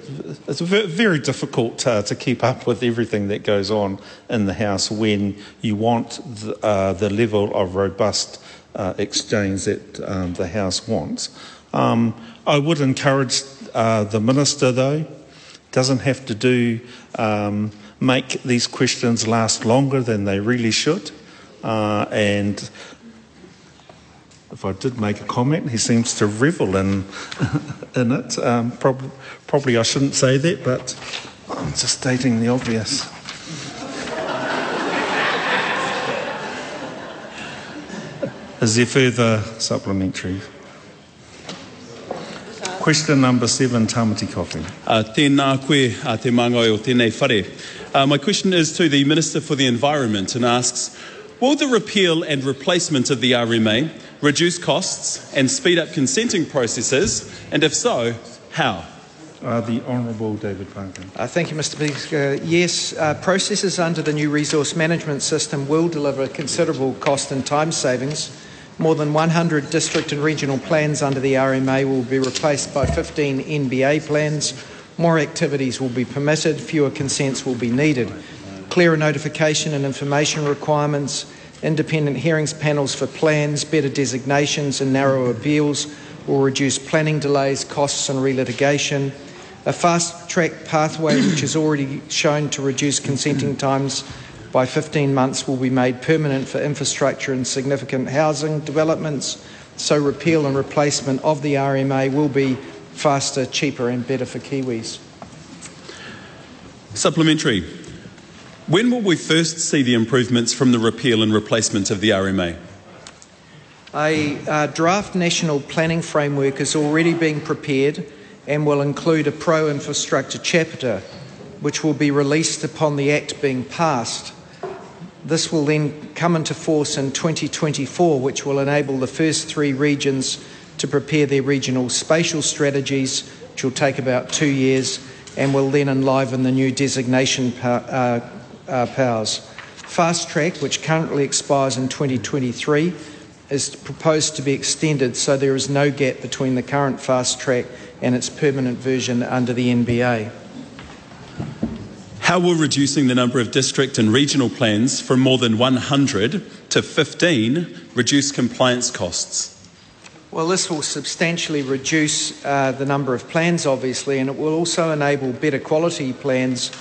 it's very difficult uh, to keep up with everything that goes on in the House when you want the, uh, the level of robust uh, exchange that um, the House wants. Um, I would encourage uh, the Minister, though, doesn't have to do um, make these questions last longer than they really should. Uh, and if I did make a comment, he seems to revel in, in it. Um, prob- probably I shouldn't say that, but I'm just stating the obvious. Is there further supplementary? Question number seven, Tamati Coffee. Uh, tēnā koe a te mangai o tēnei whare. Uh, my question is to the Minister for the Environment and asks, will the repeal and replacement of the RMA reduce costs and speed up consenting processes? And if so, how? Uh, the Honourable David Parker. Uh, thank you, Mr. Speaker. Yes, uh, processes under the new resource management system will deliver considerable cost and time savings more than 100 district and regional plans under the RMA will be replaced by 15 NBA plans. More activities will be permitted, fewer consents will be needed. Clearer notification and information requirements, independent hearings panels for plans, better designations, and narrower appeals will reduce planning delays, costs, and relitigation. A fast track pathway, which has already shown to reduce consenting times by 15 months will be made permanent for infrastructure and significant housing developments. So, repeal and replacement of the RMA will be faster, cheaper, and better for Kiwis. Supplementary. When will we first see the improvements from the repeal and replacement of the RMA? A uh, draft national planning framework is already being prepared and will include a pro infrastructure chapter, which will be released upon the Act being passed. This will then come into force in 2024, which will enable the first three regions to prepare their regional spatial strategies, which will take about two years, and will then enliven the new designation uh, uh, powers. Fast track, which currently expires in 2023, is proposed to be extended so there is no gap between the current fast track and its permanent version under the NBA. How will reducing the number of district and regional plans from more than 100 to 15 reduce compliance costs? Well, this will substantially reduce uh, the number of plans, obviously, and it will also enable better quality plans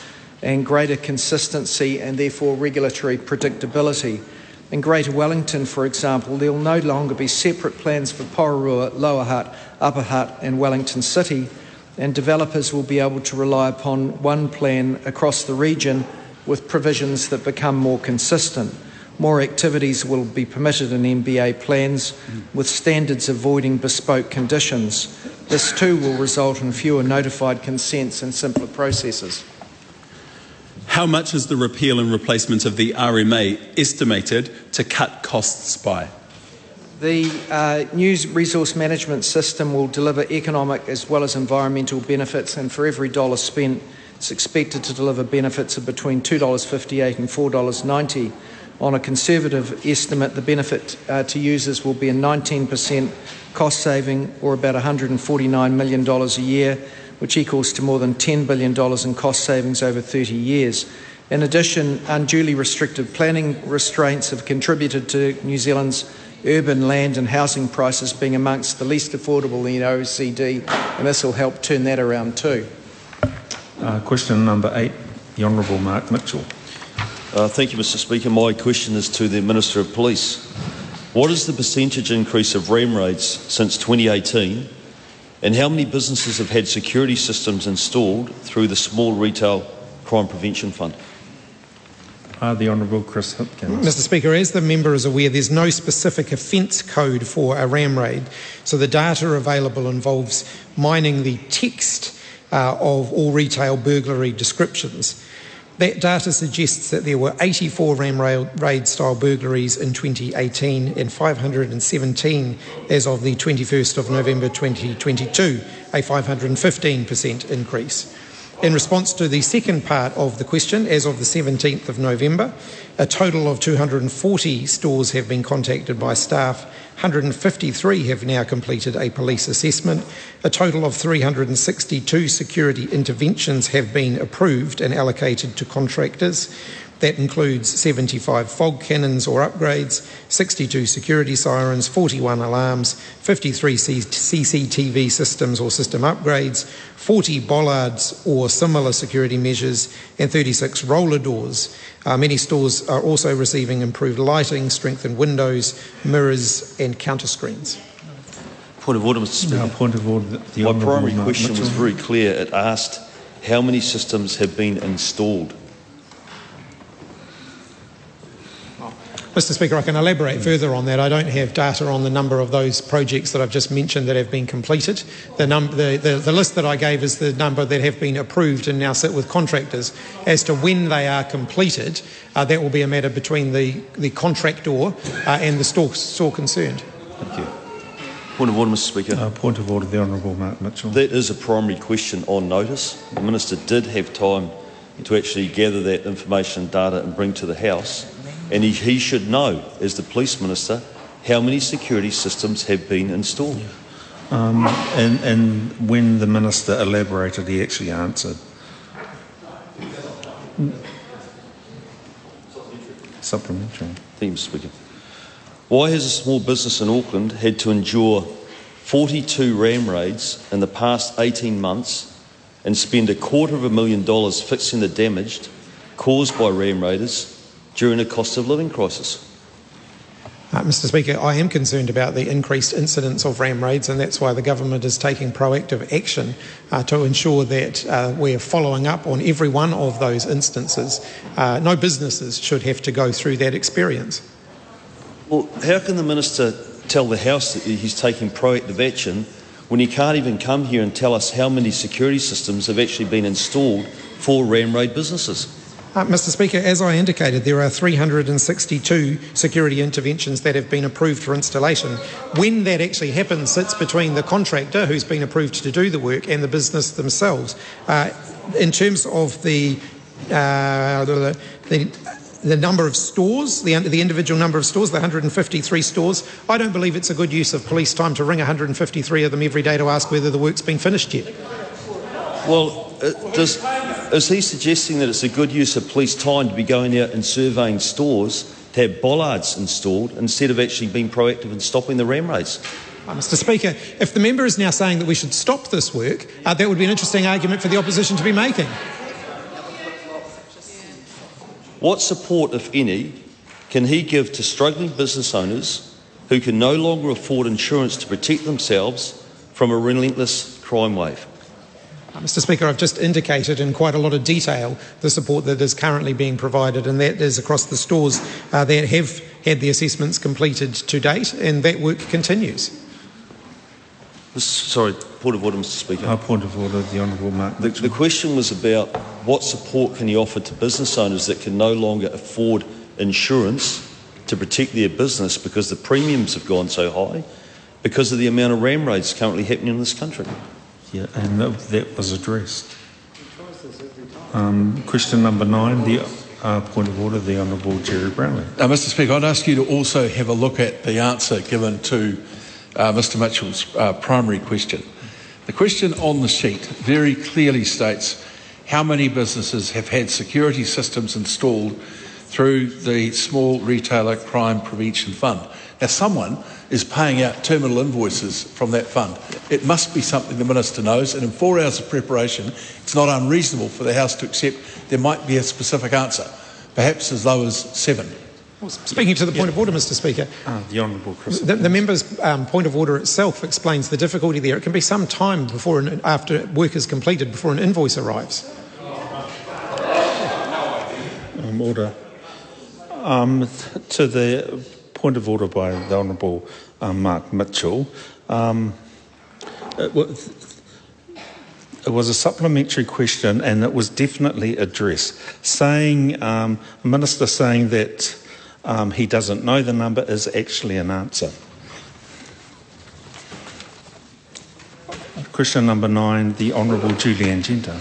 and greater consistency and therefore regulatory predictability. In Greater Wellington, for example, there will no longer be separate plans for Porirua, Lower Hutt, Upper Hutt, and Wellington City, and developers will be able to rely upon one plan across the region with provisions that become more consistent. More activities will be permitted in NBA plans with standards avoiding bespoke conditions. This too will result in fewer notified consents and simpler processes. How much is the repeal and replacement of the RMA estimated to cut costs by? The uh, new resource management system will deliver economic as well as environmental benefits, and for every dollar spent, it's expected to deliver benefits of between $2.58 and $4.90. On a conservative estimate, the benefit uh, to users will be a 19% cost saving, or about $149 million a year, which equals to more than $10 billion in cost savings over 30 years. In addition, unduly restrictive planning restraints have contributed to New Zealand's urban land and housing prices being amongst the least affordable in OECD, and this will help turn that around too. Uh, question number eight, the Honourable Mark Mitchell. Uh, thank you, Mr. Speaker. My question is to the Minister of Police. What is the percentage increase of RAM raids since 2018, and how many businesses have had security systems installed through the Small Retail Crime Prevention Fund? Uh, the Honourable Chris Hipkins. Mr. Speaker, as the member is aware, there's no specific offence code for a RAM raid, so the data available involves mining the text uh, of all retail burglary descriptions. That data suggests that there were 84 RAM raid style burglaries in 2018 and 517 as of the 21st of November 2022, a 515% increase. In response to the second part of the question, as of the 17th of November, a total of 240 stores have been contacted by staff. 153 have now completed a police assessment. A total of 362 security interventions have been approved and allocated to contractors. That includes 75 fog cannons or upgrades, 62 security sirens, 41 alarms, 53 CCTV systems or system upgrades, 40 bollards or similar security measures, and 36 roller doors. Uh, many stores are also receiving improved lighting, strengthened windows, mirrors, and counter screens. Point of order, Mr. Speaker. No, point of order. The My primary question Mitchell. was very clear. It asked how many systems have been installed. Mr. Speaker, I can elaborate further on that. I don't have data on the number of those projects that I've just mentioned that have been completed. The, num- the, the, the list that I gave is the number that have been approved and now sit with contractors. As to when they are completed, uh, that will be a matter between the, the contractor uh, and the store, store concerned. Thank you. Point of order, Mr. Speaker. Uh, point of order, the Honourable Mark Mitchell. That is a primary question on notice. The Minister did have time to actually gather that information and data and bring to the House. And he, he should know, as the Police Minister, how many security systems have been installed. Um, and, and when the Minister elaborated, he actually answered. Supplementary. Thank you, Mr. Speaker. Why has a small business in Auckland had to endure 42 ram raids in the past 18 months and spend a quarter of a million dollars fixing the damage caused by ram raiders during a cost of living crisis? Uh, Mr. Speaker, I am concerned about the increased incidence of ram raids, and that's why the government is taking proactive action uh, to ensure that uh, we're following up on every one of those instances. Uh, no businesses should have to go through that experience. Well, how can the Minister tell the House that he's taking proactive action when he can't even come here and tell us how many security systems have actually been installed for ram raid businesses? Uh, Mr. Speaker, as I indicated, there are 362 security interventions that have been approved for installation. When that actually happens sits between the contractor who's been approved to do the work and the business themselves. Uh, in terms of the, uh, the, the the number of stores, the, the individual number of stores, the 153 stores. I don't believe it's a good use of police time to ring 153 of them every day to ask whether the work's been finished yet. Well, uh, does, is he suggesting that it's a good use of police time to be going out and surveying stores to have bollards installed instead of actually being proactive in stopping the ram raids? Uh, Mr. Speaker, if the member is now saying that we should stop this work, uh, that would be an interesting argument for the opposition to be making. What support, if any, can he give to struggling business owners who can no longer afford insurance to protect themselves from a relentless crime wave? Uh, Mr. Speaker, I've just indicated in quite a lot of detail the support that is currently being provided, and that is across the stores uh, that have had the assessments completed to date, and that work continues. Sorry, point of order, Mr. Speaker. Uh, point of order, the Honourable Mark. The, the question was about what support can he offer to business owners that can no longer afford insurance to protect their business because the premiums have gone so high because of the amount of ram raids currently happening in this country. Yeah, and that, that was addressed. Um, question number nine, the uh, point of order, the Honourable Jerry Brownlee. Now, Mr. Speaker, I'd ask you to also have a look at the answer given to uh, Mr. Mitchell's uh, primary question. The question on the sheet very clearly states how many businesses have had security systems installed through the Small Retailer Crime Prevention Fund. Now, someone is paying out terminal invoices from that fund. It must be something the Minister knows, and in four hours of preparation, it's not unreasonable for the House to accept there might be a specific answer, perhaps as low as seven. Well, speaking to the point yeah. of order, Mr. Speaker, uh, the Honourable Chris. The, the member's um, point of order itself explains the difficulty there. It can be some time before, an, after work is completed, before an invoice arrives. Um, order. Um, to the point of order by the Honourable um, Mark Mitchell. Um, it, was, it, was a supplementary question and it was definitely addressed. Saying, um, minister saying that um, he doesn't know the number is actually an answer. Question number nine, the Honourable Julie Anne Genter.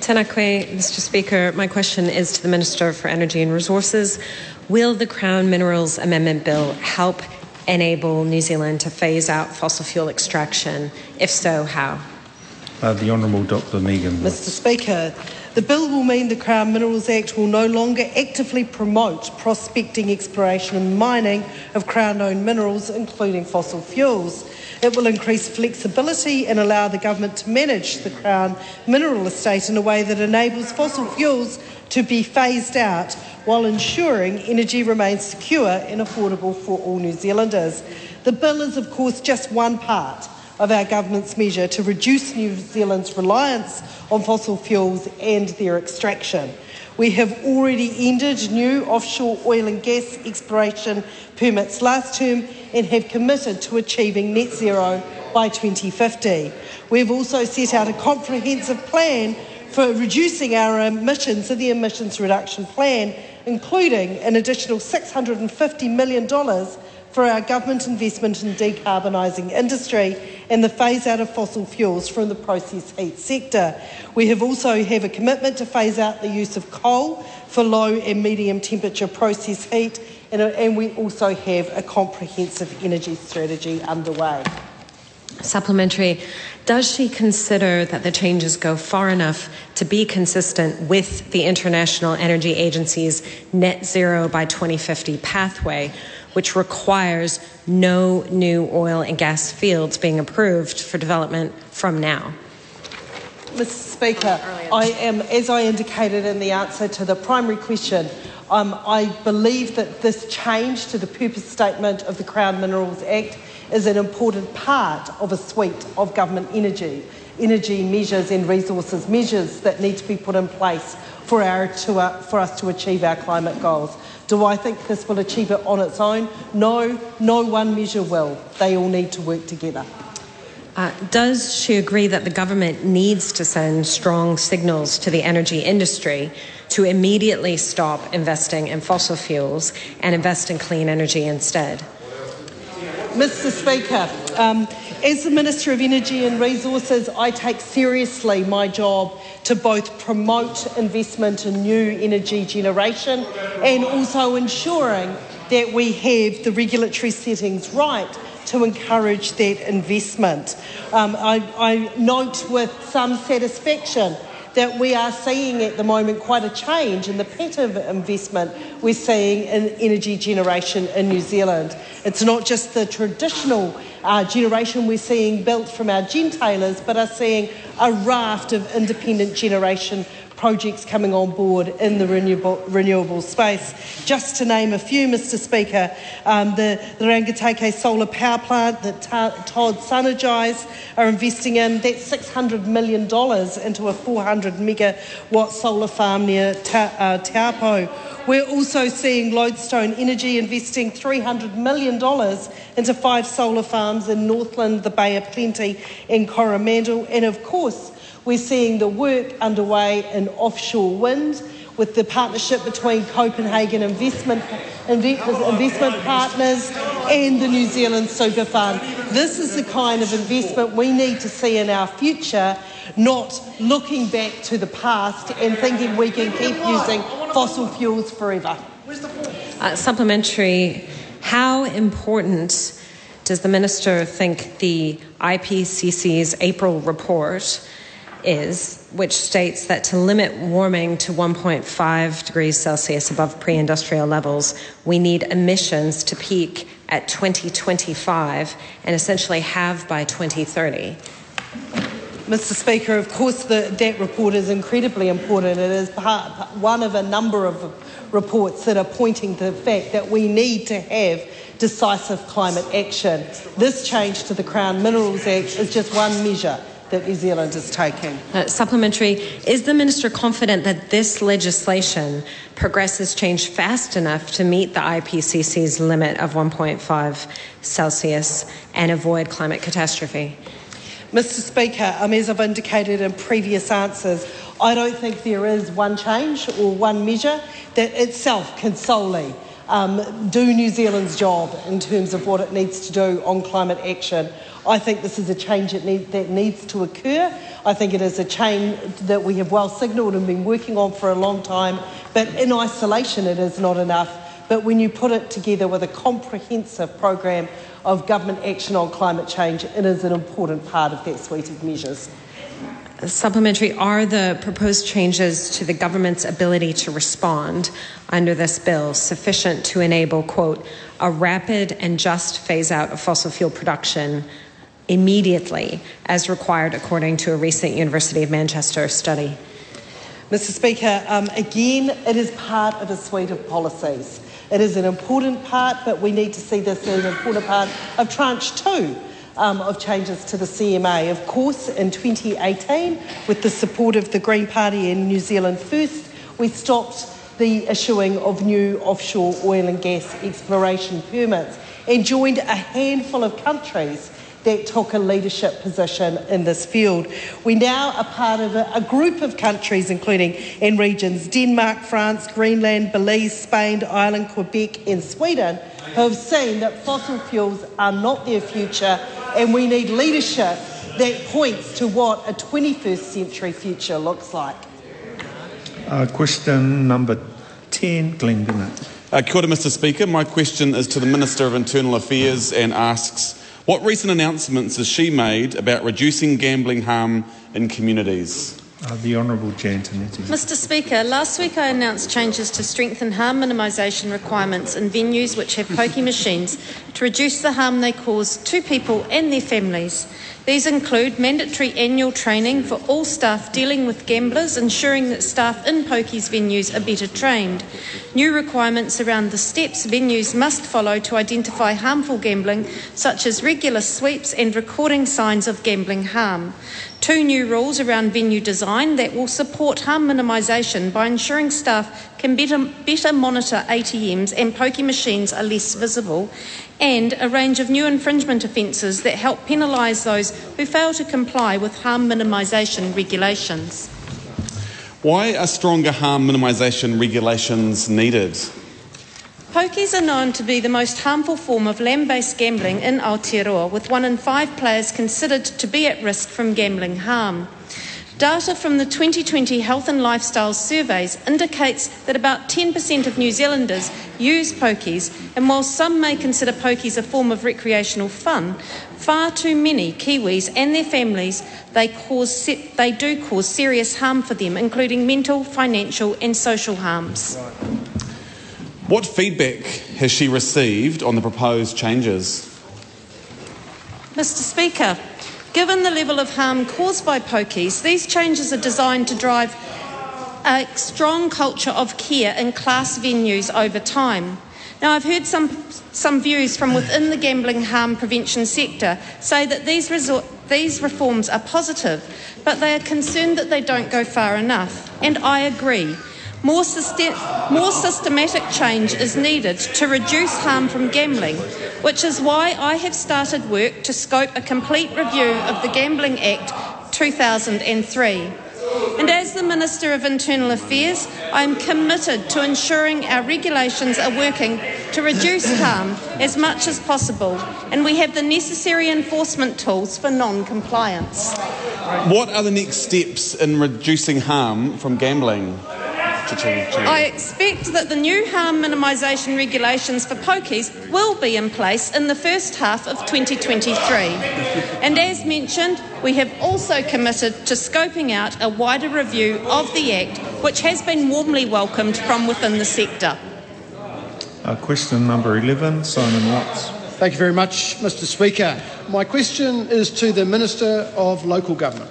Tēnā koe, Mr Speaker. My question is to the Minister for Energy and Resources. Will the Crown Minerals Amendment Bill help enable New Zealand to phase out fossil fuel extraction? If so, how? Uh, the Honourable Dr Megan. Mr Speaker, the bill will mean the Crown Minerals Act will no longer actively promote prospecting, exploration and mining of Crown owned minerals, including fossil fuels. It will increase flexibility and allow the government to manage the Crown mineral estate in a way that enables fossil fuels to be phased out while ensuring energy remains secure and affordable for all New Zealanders. The bill is, of course, just one part of our government's measure to reduce New Zealand's reliance on fossil fuels and their extraction. We have already ended new offshore oil and gas exploration permits last term and have committed to achieving net zero by 2050. We have also set out a comprehensive plan for reducing our emissions in the emissions reduction plan, including an additional $650 million for our government investment in decarbonising industry and the phase out of fossil fuels from the process heat sector. We have also have a commitment to phase out the use of coal for low and medium temperature process heat and, and we also have a comprehensive energy strategy underway. Supplementary. Does she consider that the changes go far enough to be consistent with the International Energy Agency's net zero by 2050 pathway, which requires no new oil and gas fields being approved for development from now? Mr. Speaker, I am, as I indicated in the answer to the primary question, um, I believe that this change to the purpose statement of the Crown Minerals Act is an important part of a suite of government energy, energy measures and resources measures that need to be put in place for, our, to, uh, for us to achieve our climate goals. Do I think this will achieve it on its own? No, no one measure will. They all need to work together. Uh, does she agree that the government needs to send strong signals to the energy industry to immediately stop investing in fossil fuels and invest in clean energy instead? Mr. Speaker, um, As the Minister of Energy and Resources, I take seriously my job to both promote investment in new energy generation and also ensuring that we have the regulatory settings right to encourage that investment. Um, I, I note with some satisfaction that we are seeing at the moment quite a change in the pattern of investment we're seeing in energy generation in New Zealand. It's not just the traditional uh, generation we're seeing built from our gentailers, but are seeing a raft of independent generation projects coming on board in the renewable, renewable space. Just to name a few, Mr Speaker, um, the, the Rangitikei solar power plant that Ta- Todd Synergise are investing in, that's $600 million into a 400 megawatt solar farm near Ta- uh, Taupo. We're also seeing Lodestone Energy investing $300 million into five solar farms in Northland, the Bay of Plenty, and Coromandel. And of course, we're seeing the work underway in offshore wind with the partnership between Copenhagen Investment, Investment Partners and the New Zealand Super Fund. This is the kind of investment we need to see in our future, not looking back to the past and thinking we can keep using fossil fuels forever. Uh, supplementary, how important does the Minister think the IPCC's April report is, which states that to limit warming to 1.5 degrees Celsius above pre industrial levels, we need emissions to peak at 2025 and essentially halve by 2030. Mr. Speaker, of course, the, that report is incredibly important. It is part, one of a number of reports that are pointing to the fact that we need to have decisive climate action. This change to the Crown Minerals Act is just one measure that New Zealand is taking. Uh, supplementary, is the Minister confident that this legislation progresses change fast enough to meet the IPCC's limit of 1.5 Celsius and avoid climate catastrophe? Mr Speaker, um, as I've indicated in previous answers, I don't think there is one change or one measure that itself can solely um, do New Zealand's job in terms of what it needs to do on climate action. I think this is a change that, need, that needs to occur. I think it is a change that we have well signalled and been working on for a long time, but in isolation it is not enough. But when you put it together with a comprehensive program of government action on climate change, it is an important part of that suite of measures. Supplementary Are the proposed changes to the government's ability to respond under this bill sufficient to enable, quote, a rapid and just phase out of fossil fuel production immediately, as required according to a recent University of Manchester study? Mr. Speaker, um, again, it is part of a suite of policies. It is an important part, but we need to see this as an important part of tranche two um, of changes to the CMA. Of course, in 2018, with the support of the Green Party and New Zealand First, we stopped the issuing of new offshore oil and gas exploration permits and joined a handful of countries that took a leadership position in this field. We now are part of a, a, group of countries, including in regions Denmark, France, Greenland, Belize, Spain, Ireland, Quebec, and Sweden, who have seen that fossil fuels are not their future and we need leadership that points to what a 21st century future looks like. Uh, question number 10, Glen Bennett. Uh, kia ora, Mr Speaker. My question is to the Minister of Internal Affairs and asks, what recent announcements has she made about reducing gambling harm in communities? Uh, the Honourable Jan Tinetti. Mr Speaker, last week I announced changes to strengthen harm minimisation requirements in venues which have pokie machines to reduce the harm they cause to people and their families. These include mandatory annual training for all staff dealing with gamblers, ensuring that staff in pokies venues are better trained. New requirements around the steps venues must follow to identify harmful gambling, such as regular sweeps and recording signs of gambling harm. Two new rules around venue design that will support harm minimisation by ensuring staff can better, better monitor ATMs and pokie machines are less visible, and a range of new infringement offences that help penalise those who fail to comply with harm minimisation regulations. Why are stronger harm minimisation regulations needed? Pokies are known to be the most harmful form of land based gambling in Aotearoa, with one in five players considered to be at risk from gambling harm. Data from the 2020 Health and Lifestyle surveys indicates that about 10% of New Zealanders use pokies, and while some may consider pokies a form of recreational fun, far too many Kiwis and their families they cause they do cause serious harm for them, including mental, financial, and social harms. What feedback has she received on the proposed changes? Mr Speaker, given the level of harm caused by pokies, these changes are designed to drive a strong culture of care in class venues over time. Now, I've heard some, some views from within the gambling harm prevention sector say that these, these reforms are positive, but they are concerned that they don't go far enough. And I agree. More, system- more systematic change is needed to reduce harm from gambling, which is why I have started work to scope a complete review of the Gambling Act 2003. And as the Minister of Internal Affairs, I am committed to ensuring our regulations are working to reduce harm as much as possible, and we have the necessary enforcement tools for non compliance. What are the next steps in reducing harm from gambling? I expect that the new harm minimisation regulations for pokies will be in place in the first half of 2023. And as mentioned, we have also committed to scoping out a wider review of the Act, which has been warmly welcomed from within the sector. Uh, question number 11, Simon Watts. Thank you very much, Mr Speaker. My question is to the Minister of Local Government.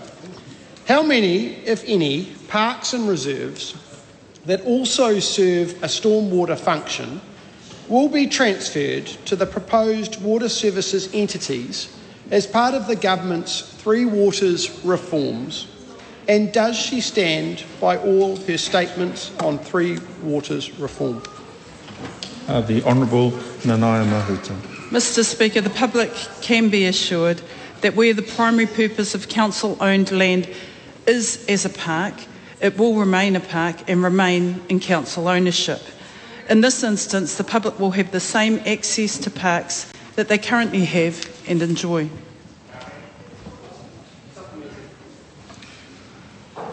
How many, if any, parks and reserves that also serve a stormwater function will be transferred to the proposed water services entities as part of the government's Three Waters reforms? And does she stand by all her statements on Three Waters reform? Uh, the Honourable Nanaia Mahuta. Mr Speaker, the public can be assured that where the primary purpose of council owned land is as a park, it will remain a park and remain in council ownership. In this instance, the public will have the same access to parks that they currently have and enjoy.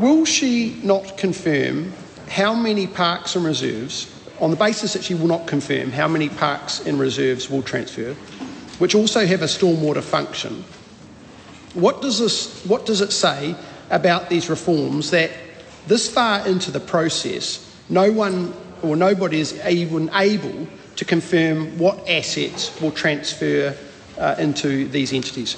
Will she not confirm how many parks and reserves, on the basis that she will not confirm how many parks and reserves will transfer, which also have a stormwater function? What does, this, what does it say about these reforms that this far into the process, no one or nobody is even able to confirm what assets will transfer uh, into these entities.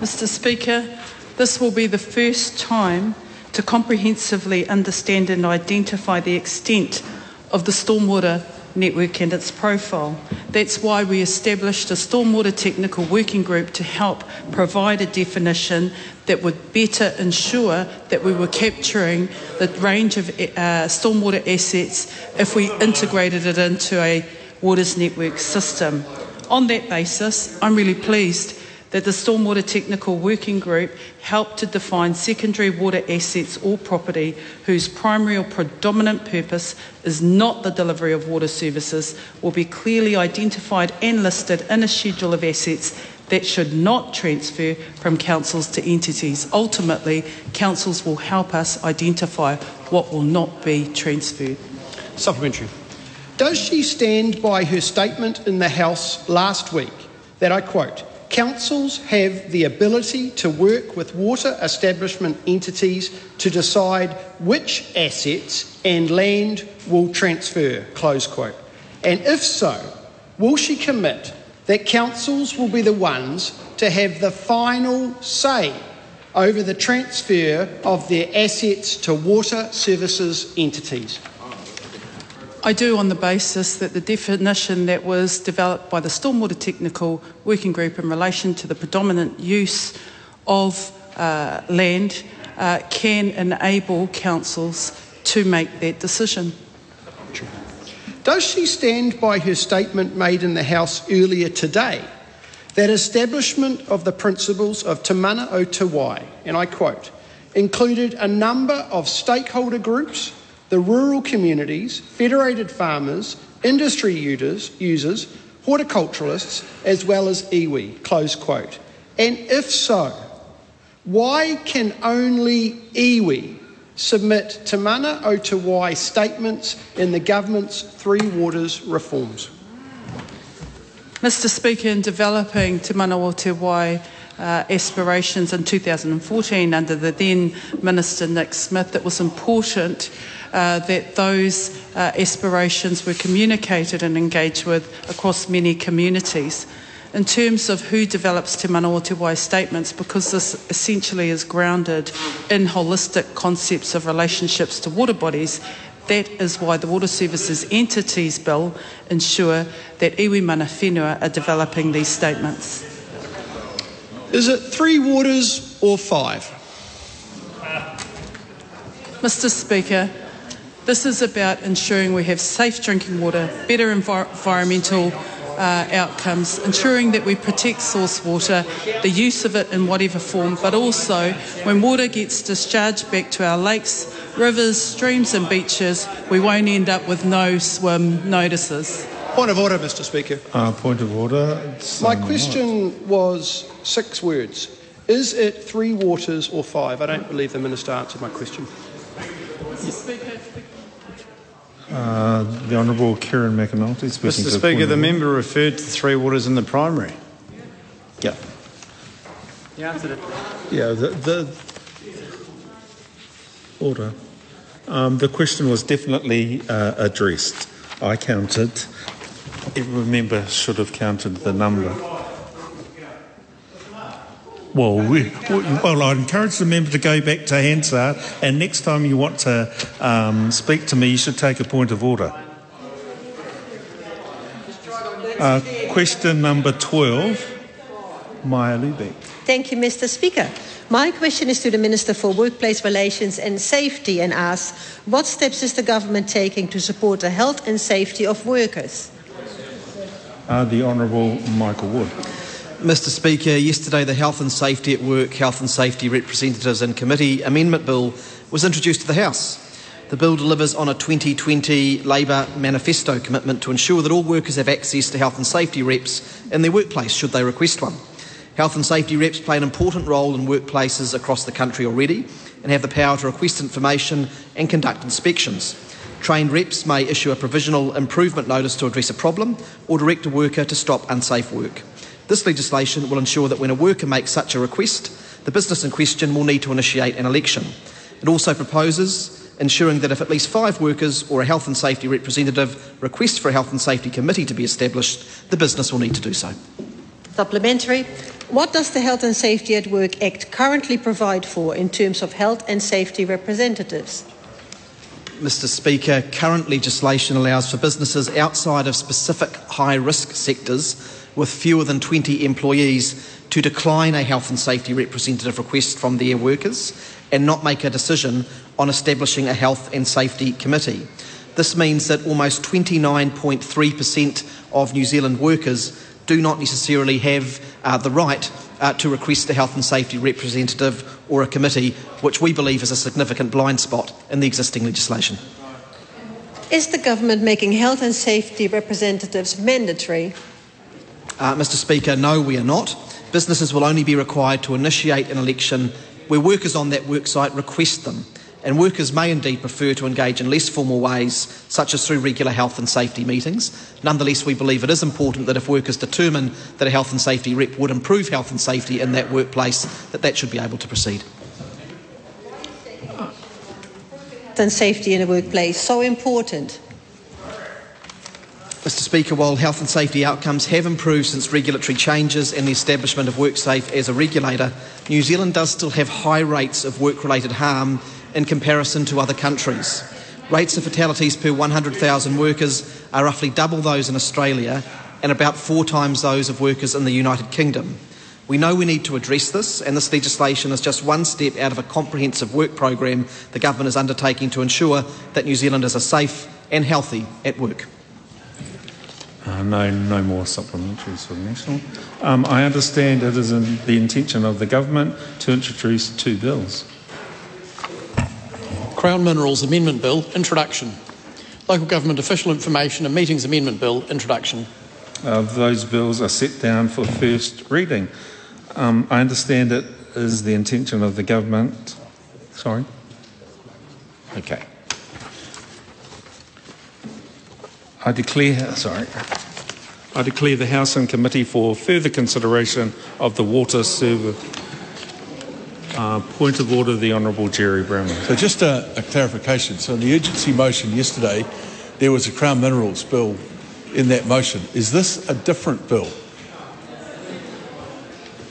Mr. Speaker, this will be the first time to comprehensively understand and identify the extent of the stormwater network and its profile. That's why we established a stormwater technical working group to help provide a definition that would better ensure that we were capturing the range of uh, stormwater assets if we integrated it into a waters network system. On that basis, I'm really pleased that the Stormwater Technical Working Group helped to define secondary water assets or property whose primary or predominant purpose is not the delivery of water services will be clearly identified and listed in a schedule of assets that should not transfer from councils to entities. Ultimately, councils will help us identify what will not be transferred. Supplementary. Does she stand by her statement in the House last week that I quote, Councils have the ability to work with water establishment entities to decide which assets and land will transfer, close quote. And if so, will she commit that councils will be the ones to have the final say over the transfer of their assets to water services entities? I do on the basis that the definition that was developed by the Stormwater Technical Working Group in relation to the predominant use of uh, land uh, can enable councils to make that decision. Does she stand by her statement made in the House earlier today that establishment of the principles of Te Mana o Te Wai, and I quote, included a number of stakeholder groups the rural communities, federated farmers, industry users, users horticulturalists, as well as iwi, close quote. And if so, why can only iwi submit Te Mana o Te Wai statements in the government's Three Waters reforms? Mr Speaker, in developing Te Mana o Te Wai uh, aspirations in 2014 under the then Minister Nick Smith, it was important uh, that those uh, aspirations were communicated and engaged with across many communities. In terms of who develops Te Mana o Te Wai statements, because this essentially is grounded in holistic concepts of relationships to water bodies, that is why the Water Services Entities Bill ensure that iwi mana whenua are developing these statements. Is it three waters or five? Mr Speaker, this is about ensuring we have safe drinking water, better envir- environmental uh, outcomes, ensuring that we protect source water, the use of it in whatever form, but also when water gets discharged back to our lakes, rivers, streams, and beaches, we won't end up with no swim notices. Point of order, Mr Speaker. Uh, point of order. It's, My question was six words. Is it three waters or five? I don't believe the Minister answered my question. Mr Speaker, Uh, the Honourable Kieran McAnulty speaking Mr Speaker, the member referred to three waters in the primary. Yeah. He answered it. Yeah, the, the order. Um, the question was definitely uh, addressed. I counted. Every member should have counted the number. Well, we, well, I encourage the member to go back to Hansard, and next time you want to um, speak to me, you should take a point of order. Uh, question number 12, Maya Lubeck. Thank you, Mr. Speaker. My question is to the Minister for Workplace Relations and Safety and asks what steps is the government taking to support the health and safety of workers? Uh, the Honourable Michael Wood. Mr Speaker, yesterday the Health and Safety at Work, Health and Safety Representatives and Committee Amendment Bill was introduced to the House. The bill delivers on a 2020 Labor manifesto commitment to ensure that all workers have access to health and safety reps in their workplace should they request one. Health and safety reps play an important role in workplaces across the country already and have the power to request information and conduct inspections. Trained reps may issue a provisional improvement notice to address a problem or direct a worker to stop unsafe work. This legislation will ensure that when a worker makes such a request, the business in question will need to initiate an election. It also proposes ensuring that if at least five workers or a health and safety representative requests for a health and safety committee to be established, the business will need to do so. Supplementary. What does the Health and Safety at Work Act currently provide for in terms of health and safety representatives? Mr. Speaker, current legislation allows for businesses outside of specific high risk sectors with fewer than 20 employees to decline a health and safety representative request from their workers and not make a decision on establishing a health and safety committee. This means that almost 29.3% of New Zealand workers do not necessarily have uh, the right uh, to request a health and safety representative or a committee, which we believe is a significant blind spot in the existing legislation. Is the government making health and safety representatives mandatory? Uh, Mr. Speaker, no, we are not. Businesses will only be required to initiate an election where workers on that worksite request them. And workers may indeed prefer to engage in less formal ways, such as through regular health and safety meetings. Nonetheless, we believe it is important that if workers determine that a health and safety rep would improve health and safety in that workplace, that that should be able to proceed. Health and safety in the workplace, so important. Mr. Speaker, while health and safety outcomes have improved since regulatory changes and the establishment of WorkSafe as a regulator, New Zealand does still have high rates of work related harm in comparison to other countries. Rates of fatalities per 100,000 workers are roughly double those in Australia and about four times those of workers in the United Kingdom. We know we need to address this, and this legislation is just one step out of a comprehensive work program the government is undertaking to ensure that New Zealanders are safe and healthy at work. Uh, no, no more supplementaries for the National. Um, I understand it is in the intention of the government to introduce two bills. Crown Minerals Amendment Bill, Introduction. Local Government Official Information and Meetings Amendment Bill, Introduction. Uh, those bills are set down for first reading. Um, I understand it is the intention of the government. Sorry? Okay. I declare, sorry. I declare the House in committee for further consideration of the water service. Uh, point of order, the Honourable Gerry Brownlee. So just a, a clarification. So in the urgency motion yesterday, there was a Crown Minerals bill in that motion. Is this a different bill?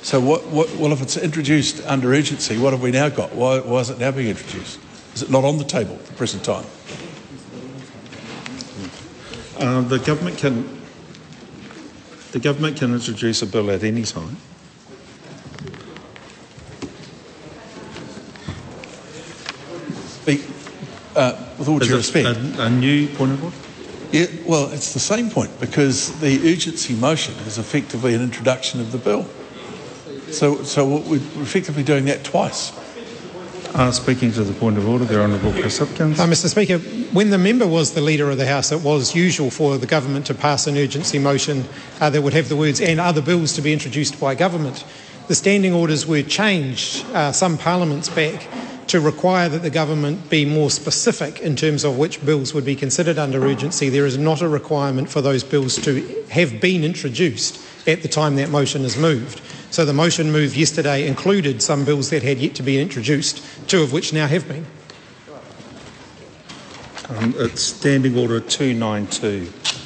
So what, what, well, if it's introduced under urgency, what have we now got? Why, why is it now being introduced? Is it not on the table at the present time? Uh, the government can the government can introduce a bill at any time. Uh, with all due respect, a, a new point of order. Yeah, well, it's the same point because the urgency motion is effectively an introduction of the bill. So, so we're effectively doing that twice. Uh, speaking to the point of order, the Honourable Chris Hipkins. Uh, Mr. Speaker, when the member was the leader of the House, it was usual for the government to pass an urgency motion uh, that would have the words "and other bills to be introduced by government." The standing orders were changed uh, some parliaments back to require that the government be more specific in terms of which bills would be considered under urgency. There is not a requirement for those bills to have been introduced at the time that motion is moved. So the motion moved yesterday included some bills that had yet to be introduced, two of which now have been. Um, it's Standing Order 292.